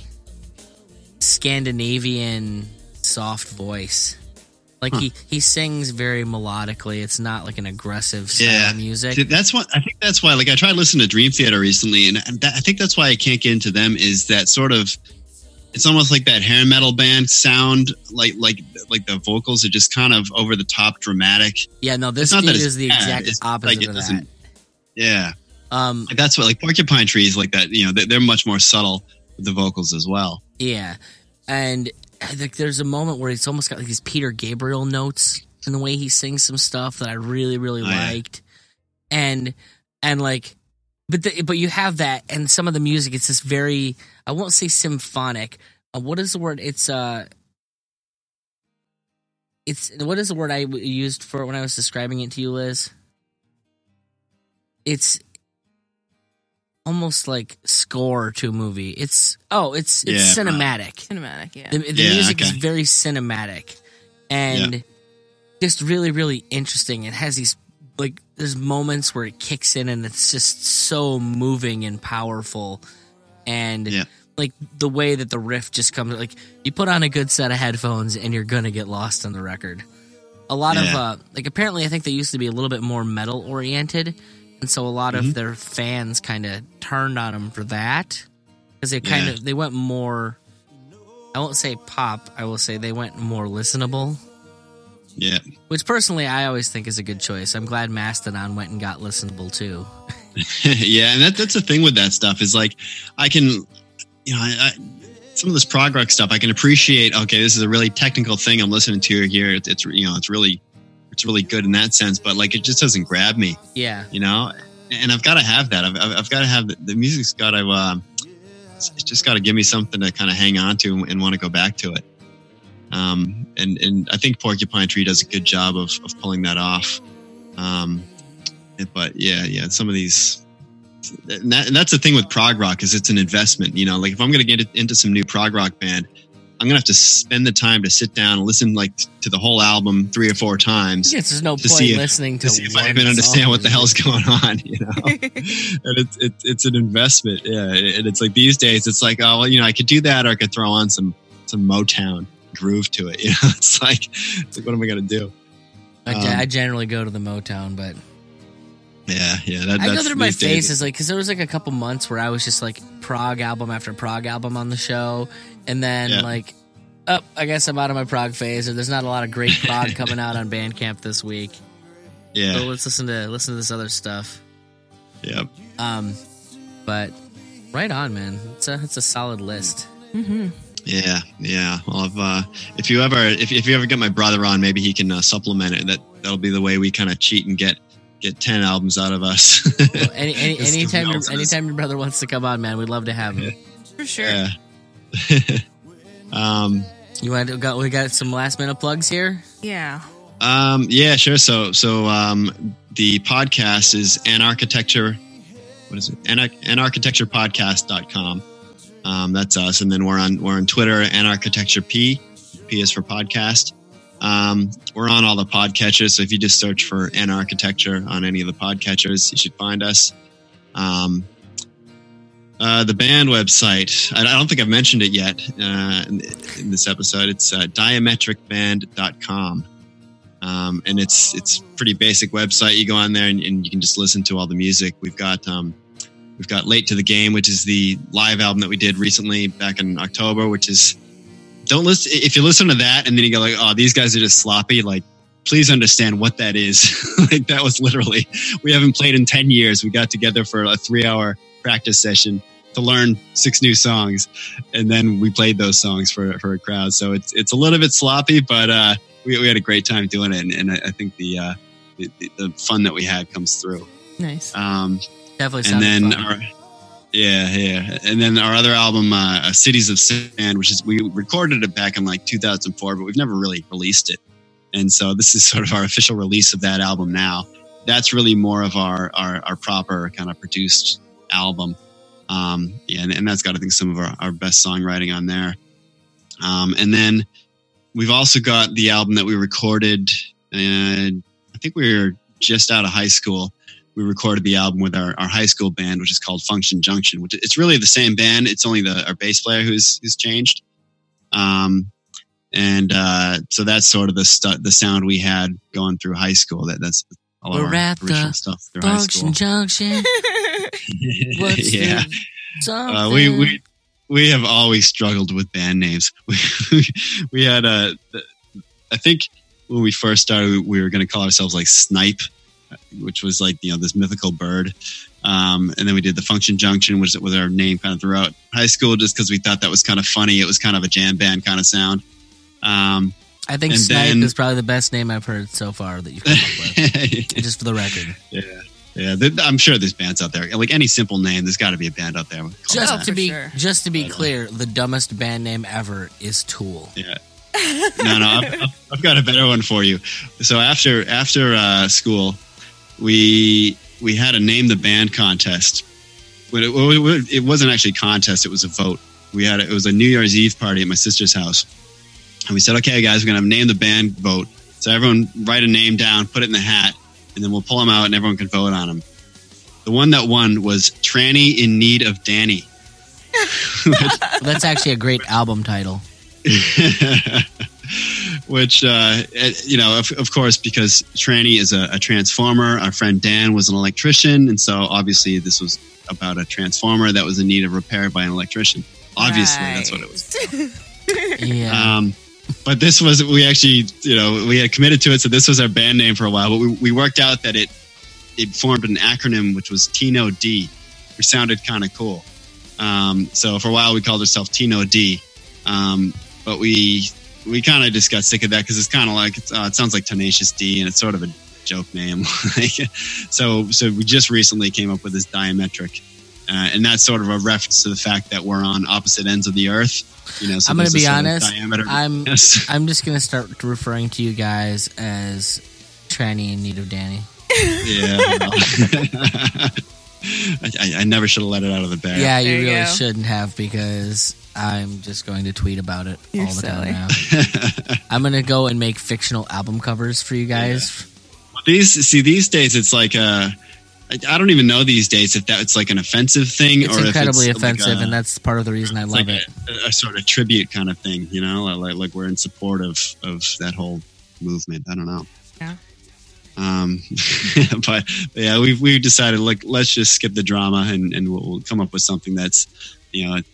Speaker 2: Scandinavian soft voice. Like he he sings very melodically. It's not like an aggressive
Speaker 3: Yeah.
Speaker 2: music.
Speaker 3: See, that's what I think. That's why, like, I tried listening to Dream Theater recently, and, and that, I think that's why I can't get into them. Is that sort of? It's almost like that hair metal band sound. Like, like, like the vocals are just kind of over the top, dramatic.
Speaker 2: yeah, no, this dude is the
Speaker 3: bad,
Speaker 2: exact
Speaker 3: it's
Speaker 2: opposite
Speaker 3: like it
Speaker 2: of that.
Speaker 3: Yeah,
Speaker 2: Um,
Speaker 3: like that's what like Porcupine Trees like that. You know, they, they're much more subtle with the vocals as well.
Speaker 2: Yeah, and I think there's a moment where it's almost got like these Peter Gabriel notes in the way he sings some stuff that I really really
Speaker 3: Oh, yeah.
Speaker 2: liked, and and like, but the, but you have that, and some of the music it's this very I won't say symphonic. Uh, what is the word? It's uh. It's what is the word I w- used for when I was describing it to you, Liz? It's almost like score to a movie. It's oh, it's it's
Speaker 3: Yeah.
Speaker 2: cinematic.
Speaker 4: cinematic. Yeah.
Speaker 2: The, the
Speaker 3: Yeah,
Speaker 2: music is very cinematic and just really, really interesting. It has these like there's moments where it kicks in and it's just so moving and powerful. And
Speaker 3: Yeah.
Speaker 2: like the way that the riff just comes like you put on a good set of headphones and you're gonna get lost in the record. A lot of uh like apparently I think they used to be a little bit more metal oriented. And so a lot
Speaker 3: Mm-hmm.
Speaker 2: of their fans kind of turned on them for that because they kind
Speaker 3: Yeah.
Speaker 2: of they went more I won't say pop. I will say they went more listenable.
Speaker 3: Yeah.
Speaker 2: Which personally, I always think is a good choice. I'm glad Mastodon went and got listenable too.
Speaker 3: yeah, and that, that's the thing with that stuff is like I can, you know, I, I, some of this prog rock stuff I can appreciate. Okay, this is a really technical thing I'm listening to here. It's, it's you know, it's really, it's really good in that sense. But like, it just doesn't grab me,
Speaker 2: Yeah.
Speaker 3: you know. And I've got to have that. I've, I've, I've got to have the, the music's got to. Uh, it's it's just got to give me something to kind of hang on to and, and want to go back to it. Um, and and I think Porcupine Tree does a good job of, of pulling that off. Um, but yeah, yeah, some of these and, that, and that's the thing with prog rock is it's an investment. You know, like if I'm going to get into some new prog rock band, I'm going to have to spend the time to sit down and listen like to the whole album three or four times
Speaker 2: Yes, there's no point
Speaker 3: if-
Speaker 2: listening to,
Speaker 3: to see if I even understand what the hell's going on. You know, and it's it's it's an investment. Yeah, and it's like these days, it's like oh well, you know, I could do that, or I could throw on some some Motown groove to it. You know, it's like, it's like what am I to do?
Speaker 2: I,
Speaker 3: um,
Speaker 2: I generally go to the Motown, but
Speaker 3: Yeah, yeah. That,
Speaker 2: I go
Speaker 3: that's
Speaker 2: through my
Speaker 3: these days.
Speaker 2: phases, like, because there was like a couple months where I was just like prog album after prog album on the show, and then
Speaker 3: Yeah.
Speaker 2: like, oh, I guess I'm out of my prog phase, or there's not a lot of great prog coming out on Bandcamp this week.
Speaker 3: Yeah,
Speaker 2: So let's listen to listen to this other stuff.
Speaker 3: yeah.
Speaker 2: Um, but right on, man. It's a it's a solid list. Mm-hmm.
Speaker 3: Yeah, yeah. Well, if, uh, if you ever if, if you ever get my brother on, maybe he can uh, supplement it. That that'll be the way we kind of cheat and get get ten albums out of us.
Speaker 2: Well, any, any anytime your, anytime your brother wants to come on, man, we'd love to have him.
Speaker 4: For sure.
Speaker 3: yeah. um,
Speaker 2: You want to go? We got some last minute plugs here.
Speaker 4: Yeah.
Speaker 3: um, yeah, sure. So so um, the podcast is Anarchitecture. What is it? An, anarchitecturepodcast.com. Um, that's us, and then we're on we're on Twitter, anarchitecture P. P is for podcast. Um, we're on all the podcatchers, so if you just search for Anarchitecture on any of the podcatchers, you should find us. Um, uh, the band website, I, don't think I've mentioned it yet uh, in, in this episode. It's uh, diametricband.com. Um, and it's it's pretty basic website. You go on there and, and you can just listen to all the music. We've got um, we've got Late to the Game, which is the live album that we did recently back in October, which is don't listen if you listen to that and then you go like, oh, these guys are just sloppy. Like, please understand what that is. like that was literally we haven't played in ten years. We got together for a three hour practice session to learn six new songs, and then we played those songs for for a crowd. So it's it's a little bit sloppy, but uh, we we had a great time doing it, and, and I, I think the, uh, the the fun that we had comes through.
Speaker 4: Nice.
Speaker 3: Um,
Speaker 2: Definitely.
Speaker 3: and then
Speaker 2: fun.
Speaker 3: our yeah yeah. And then our other album uh, uh, cities of sand which is we recorded it back in like 2004 but we've never really released it. And so this is sort of our official release of that album now. That's really more of our our, our proper kind of produced album. Um yeah and, and that's got i think some of our, our best songwriting on there. Um and then we've also got the album that we recorded and i think we were just out of high school we recorded the album with our, our high school band, which is called Function Junction. Which it's really the same band. It's only the our bass player who's who's changed. Um, and uh, so that's sort of the stu- the sound we had going through high school. That that's all
Speaker 2: We're
Speaker 3: our
Speaker 2: at the
Speaker 3: original stuff through high
Speaker 2: Function
Speaker 3: school.
Speaker 2: Junction. What's
Speaker 3: yeah,
Speaker 2: the
Speaker 3: uh, we we we have always struggled with band names. We we had a, I think when we first started, we were going to call ourselves like Snipe, which was like you know this mythical bird. Um, and then we did the Function Junction, which was our name kind of throughout high school, just because we thought that was kind of funny. It was kind of a jam band kind of sound. Um,
Speaker 2: I think
Speaker 3: and
Speaker 2: Snipe
Speaker 3: then-
Speaker 2: is probably the best name I've heard so far that you've come up with. Just for the record.
Speaker 3: yeah, yeah. I'm sure there's bands out there. Like any simple name, there's got to be a band out there.
Speaker 2: Just
Speaker 4: Oh,
Speaker 3: that.
Speaker 2: to be
Speaker 4: sure.
Speaker 2: just to be
Speaker 3: Right on.
Speaker 2: clear, the dumbest band name ever is Tool.
Speaker 3: Yeah. no, no, I've, I've- I've got a better one for you. So after after uh, school, we we had a name the band contest. But it, it, wasn't actually a contest; it was a vote. We had a, it was a New Year's Eve party at my sister's house, and we said, "Okay, guys, we're gonna name the band vote. So everyone write a name down, put it in the hat, and then we'll pull them out, and everyone can vote on them." The one that won was Tranny in Need of Danny.
Speaker 2: That's actually a great album title.
Speaker 3: which uh, eh, you know of, of course because tranny is a, a transformer our friend dan was an electrician and so obviously this was about a transformer that was in need of repair by an electrician obviously that's what it was
Speaker 2: Yeah.
Speaker 3: um, but this was we actually you know we had committed to it, so this was our band name for a while. But we, we worked out that it it formed an acronym which was Tino D, which sounded kind of cool. Um, so for a while we called ourselves Tino D, um, but we we kind of just got sick of that because it's kind of like it's, uh, it sounds like Tenacious D, and it's sort of a joke name. So so we just recently came up with this diametric. Uh, and that's sort of a reference to the fact that we're on opposite ends of the Earth. You know, so
Speaker 2: I'm gonna be
Speaker 3: this sort of
Speaker 2: honest,
Speaker 3: Diameter.
Speaker 2: I'm-
Speaker 3: Yes.
Speaker 2: I'm just gonna start referring to you guys as Tranny in need of Danny.
Speaker 3: Yeah. I, I, I never should have let it out of the bag.
Speaker 2: Yeah, you
Speaker 4: you
Speaker 2: really
Speaker 4: go.
Speaker 2: shouldn't have because I'm just going to tweet about it
Speaker 4: You're
Speaker 2: all the
Speaker 4: silly.
Speaker 2: time now. I'm gonna go and make fictional album covers for you guys.
Speaker 3: These see these days it's like uh I I don't even know these days if that's like an offensive thing
Speaker 2: It's
Speaker 3: or
Speaker 2: incredibly
Speaker 3: if it's like
Speaker 2: offensive,
Speaker 3: a-
Speaker 2: and that's part of the reason I love
Speaker 3: like
Speaker 2: it.
Speaker 3: A, a sort of tribute kind of thing, you know, like like we're in support of of that whole movement. I don't know.
Speaker 4: Yeah.
Speaker 3: Um, but, but yeah, we've we've decided like let's just skip the drama and and we'll, we'll come up with something that's you know it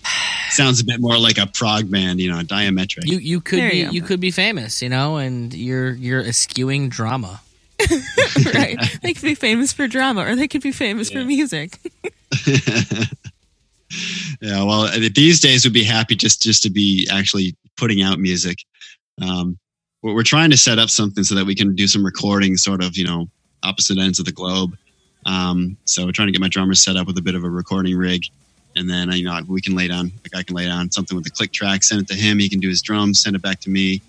Speaker 3: sounds a bit more like a prog band, you know, diametric.
Speaker 2: You you could
Speaker 4: There
Speaker 2: be
Speaker 4: you
Speaker 2: you could be famous, you know, and you're you're eschewing drama.
Speaker 4: right. They could be famous for drama or they could be famous for music.
Speaker 3: yeah, well, uh, these days would be happy just just to be actually putting out music. Um, we're, we're trying to set up something so that we can do some recording, sort of, you know, opposite ends of the globe. Um, so we're trying to get my drummer set up with a bit of a recording rig, and then uh, you know we can lay down, like I can lay down something with the click track, send it to him. He can do his drums, send it back to me,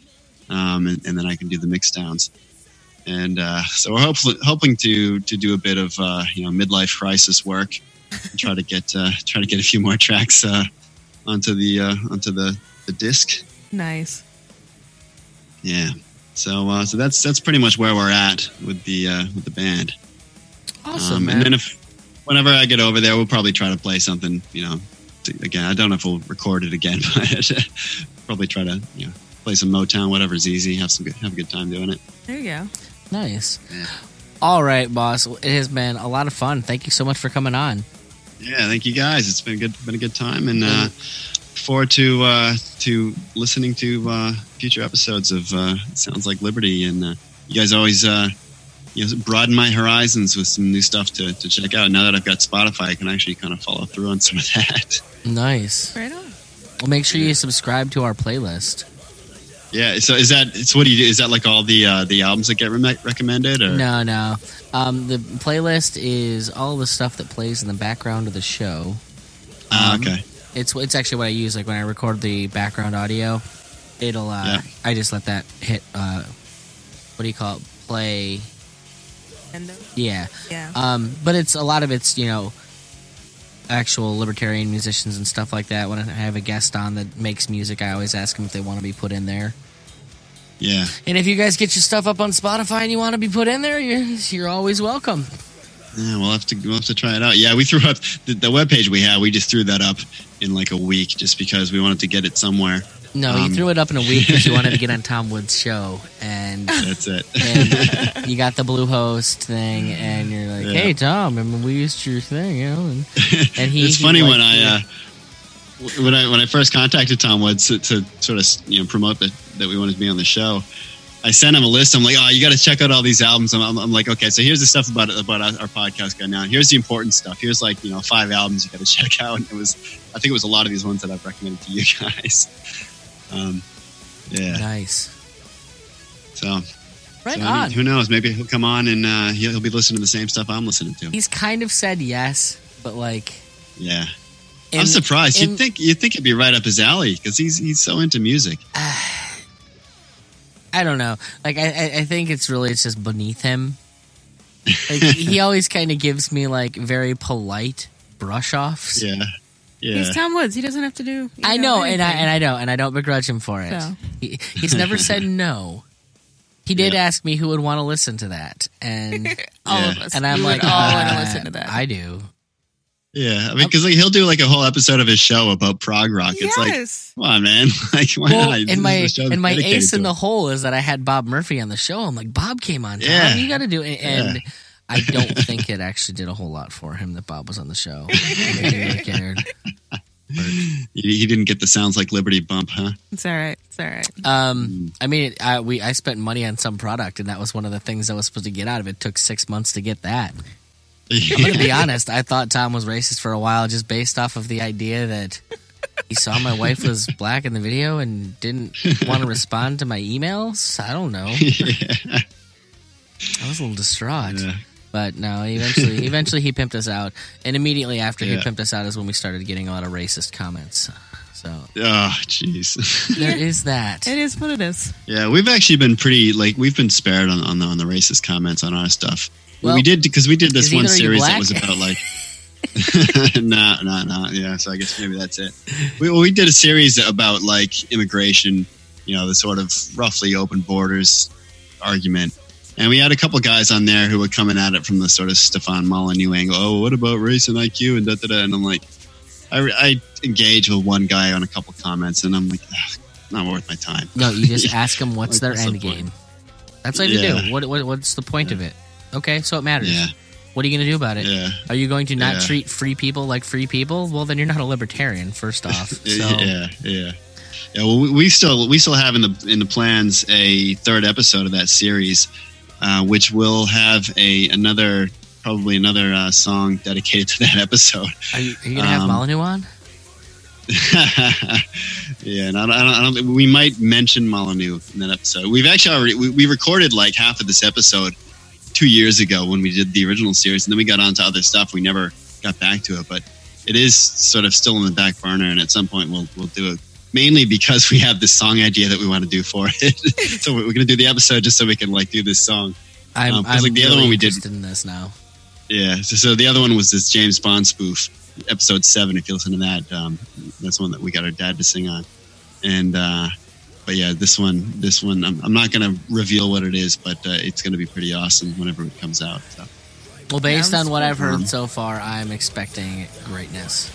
Speaker 3: um, and, and then I can do the mix downs. And uh, so we're hopefully hoping to to do a bit of uh, you know midlife crisis work and try to get uh, try to get a few more tracks uh, onto the uh, onto the the disc.
Speaker 4: Nice.
Speaker 3: Yeah. So uh, so that's that's pretty much where we're at with the uh, with the band.
Speaker 2: Awesome,
Speaker 3: Um,
Speaker 2: man.
Speaker 3: and then if whenever I get over there, we'll probably try to play something. You know, to, again, I don't know if we'll record it again, but probably try to you know play some Motown, whatever's easy. Have some good, have a good time doing it.
Speaker 4: There you go.
Speaker 2: nice.
Speaker 3: Yeah.
Speaker 2: All right, boss. It has been a lot of fun. Thank you so much for coming on.
Speaker 3: Yeah, thank you guys. It's been good, been a good time, and uh, forward to uh, to listening to uh, future episodes of uh, Sounds Like Liberty. And uh, you guys always uh, you know broaden my horizons with some new stuff to, to check out. Now that I've got Spotify, I can actually kind of follow through on some of that.
Speaker 2: Nice.
Speaker 4: Right on.
Speaker 2: Well, make sure you subscribe to our playlist.
Speaker 3: yeah. So is that? It's what do you do? Is that like all the uh, the albums that get re- recommended? Or
Speaker 2: No, no. Um, the playlist is all the stuff that plays in the background of the show.
Speaker 3: Ah,
Speaker 2: Um,
Speaker 3: okay.
Speaker 2: It's it's actually what I use. Like when I record the background audio, it'll. Uh,
Speaker 3: Yeah.
Speaker 2: I just let that hit. Uh, what do you call it? Play.
Speaker 4: And
Speaker 2: Yeah.
Speaker 4: yeah.
Speaker 2: Um, but it's a lot of it's you know actual libertarian musicians and stuff like that. When I have a guest on that makes music, I always ask them if they want to be put in there.
Speaker 3: Yeah.
Speaker 2: And if you guys get your stuff up on Spotify and you want to be put in there, you're you're always welcome.
Speaker 3: Yeah, we'll have to we'll have to try it out. Yeah, we threw up the, the webpage we had. We just threw that up in like a week just because we wanted to get it somewhere.
Speaker 2: No,
Speaker 3: Um,
Speaker 2: you threw it up in a week because you wanted to get on Tom Woods' show, and
Speaker 3: That's it.
Speaker 2: and you got the Bluehost thing, and you're like,
Speaker 3: Yeah.
Speaker 2: "Hey, Tom, I mean, we used your thing, you know." And, and he,
Speaker 3: it's funny
Speaker 2: liked
Speaker 3: when I
Speaker 2: it.
Speaker 3: uh, when I when I first contacted Tom Woods to, to sort of you know promote that that we wanted to be on the show. I sent him a list. I'm like, oh, you got to check out all these albums. I'm, I'm, I'm like, okay, so here's the stuff about about our, our podcast guy now. Here's the important stuff. Here's like you know five albums you got to check out. And it was, I think it was a lot of these ones that I've recommended to you guys. Um, yeah.
Speaker 2: nice,
Speaker 3: So,
Speaker 2: right
Speaker 3: so, I mean,
Speaker 2: on.
Speaker 3: who knows? Maybe he'll come on and uh, he'll, he'll be listening to the same stuff I'm listening to.
Speaker 2: He's kind of said yes, but like,
Speaker 3: Yeah.
Speaker 2: in-
Speaker 3: I'm surprised.
Speaker 2: in-
Speaker 3: you'd think you'd think it'd be right up his alley because he's he's so into music.
Speaker 2: I don't know. Like, I, I, I think it's really it's just beneath him. Like, he always kind of gives me like very polite brush offs.
Speaker 3: Yeah. Yeah.
Speaker 4: He's Tom Woods. He doesn't have to do.
Speaker 2: I know, and I and I know, and I don't begrudge him for it.
Speaker 4: So.
Speaker 2: He, he's never said no. He did
Speaker 3: Yeah.
Speaker 2: ask me who would want to listen to that, and
Speaker 4: all
Speaker 3: Yeah.
Speaker 4: of us.
Speaker 2: and I'm
Speaker 4: We
Speaker 2: like,
Speaker 4: would all want
Speaker 2: uh,
Speaker 4: to listen to that.
Speaker 2: I do.
Speaker 3: Yeah, I mean, because like he'll do like a whole episode of his show about prog rock. It's like,
Speaker 4: yes.
Speaker 3: come on, man, like why
Speaker 2: Well,
Speaker 3: not?
Speaker 2: And
Speaker 3: is
Speaker 2: my
Speaker 3: a show that's
Speaker 2: and my ace in the
Speaker 3: it.
Speaker 2: hole is that I had Bob Murphy on the show. I'm like, Bob came on, Tom.
Speaker 3: Yeah.
Speaker 2: You got to do it, and I don't think it actually did a whole lot for him that Bob was on the show. I don't think he really cared.
Speaker 1: he, he didn't get the sounds like Liberty bump, huh?
Speaker 4: It's all right. It's all right.
Speaker 2: Um, I mean, I we I spent money on some product, and that was one of the things I was supposed to get out of it. took six months to get that. I'm gonna be honest. I thought Tom was racist for a while, just based off of the idea that he saw my wife was black in the video and didn't want to respond to my emails. I don't know.
Speaker 1: yeah.
Speaker 2: I was a little distraught.
Speaker 1: Yeah.
Speaker 2: But no, eventually, eventually he pimped us out, and immediately after he pimped us out is when we started getting a lot of racist comments. So
Speaker 1: Oh, jeez.
Speaker 2: there is that.
Speaker 4: It is what it is.
Speaker 1: yeah, we've actually been pretty like we've been spared on on the, on the racist comments on our stuff.
Speaker 2: Well,
Speaker 1: we did because we did this one series that was about like. no, no, no. Yeah, so I guess maybe that's it. We, well, we did a series about like immigration, you know, the sort of roughly open borders argument. And we had a couple guys on there who were coming at it from the sort of Stefan Molyneux angle. Oh, what about race and IQ and da da da? And I'm like, I, I engage with one guy on a couple comments, and I'm like, "Ugh, not worth my time.
Speaker 2: No, you just ask them what's
Speaker 1: Like,
Speaker 2: their
Speaker 1: what's the
Speaker 2: end
Speaker 1: point?
Speaker 2: game. That's all you
Speaker 1: Yeah.
Speaker 2: do. What, what what's the point of it? Okay, so it matters.
Speaker 1: Yeah,
Speaker 2: What are you going to do about it?
Speaker 1: yeah.
Speaker 2: Are you going to not
Speaker 1: Yeah.
Speaker 2: treat free people like free people? Well, then you're not a libertarian. First off, so
Speaker 1: Yeah, yeah, yeah. Well, we, we still we still have in the in the plans a third episode of that series, uh, which will have a another probably another uh, song dedicated to that episode.
Speaker 2: are you, are you going to have
Speaker 1: Um,
Speaker 2: Molyneux on?
Speaker 1: yeah, and I don't, I don't, I don't we might mention Molyneux in that episode. We've actually already we, we recorded like half of this episode two years ago when we did the original series, and then we got on to other stuff. We never got back to it, but it is sort of still in the back burner, and at some point we'll we'll do it. Mainly because we have this song idea that we want to do for it, so we're going to do the episode just so we can like do this song.
Speaker 2: I'm,
Speaker 1: um, 'cause,
Speaker 2: I'm
Speaker 1: like, the other one we did-
Speaker 2: in this now.
Speaker 1: Yeah. So, so the other one was this James Bond spoof, episode seven. If you listen to that, um, that's one that we got our dad to sing on. And uh, but yeah, this one, this one, I'm, I'm not going to reveal what it is, but uh, it's going to be pretty awesome whenever it comes out. So.
Speaker 2: Well, based
Speaker 4: Sounds
Speaker 2: on what I've heard so far, I'm expecting greatness.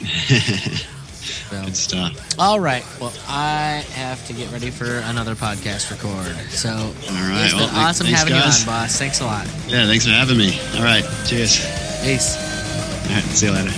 Speaker 2: So,
Speaker 1: Good stuff.
Speaker 2: all right. Well, I have to get ready for another podcast record. So,
Speaker 1: All right.
Speaker 2: it's been
Speaker 1: Well,
Speaker 2: awesome
Speaker 1: thanks,
Speaker 2: having
Speaker 1: guys.
Speaker 2: you on, boss. Thanks a lot.
Speaker 1: Yeah. Thanks for having me. All right. Cheers.
Speaker 2: Peace.
Speaker 1: All right. See you later.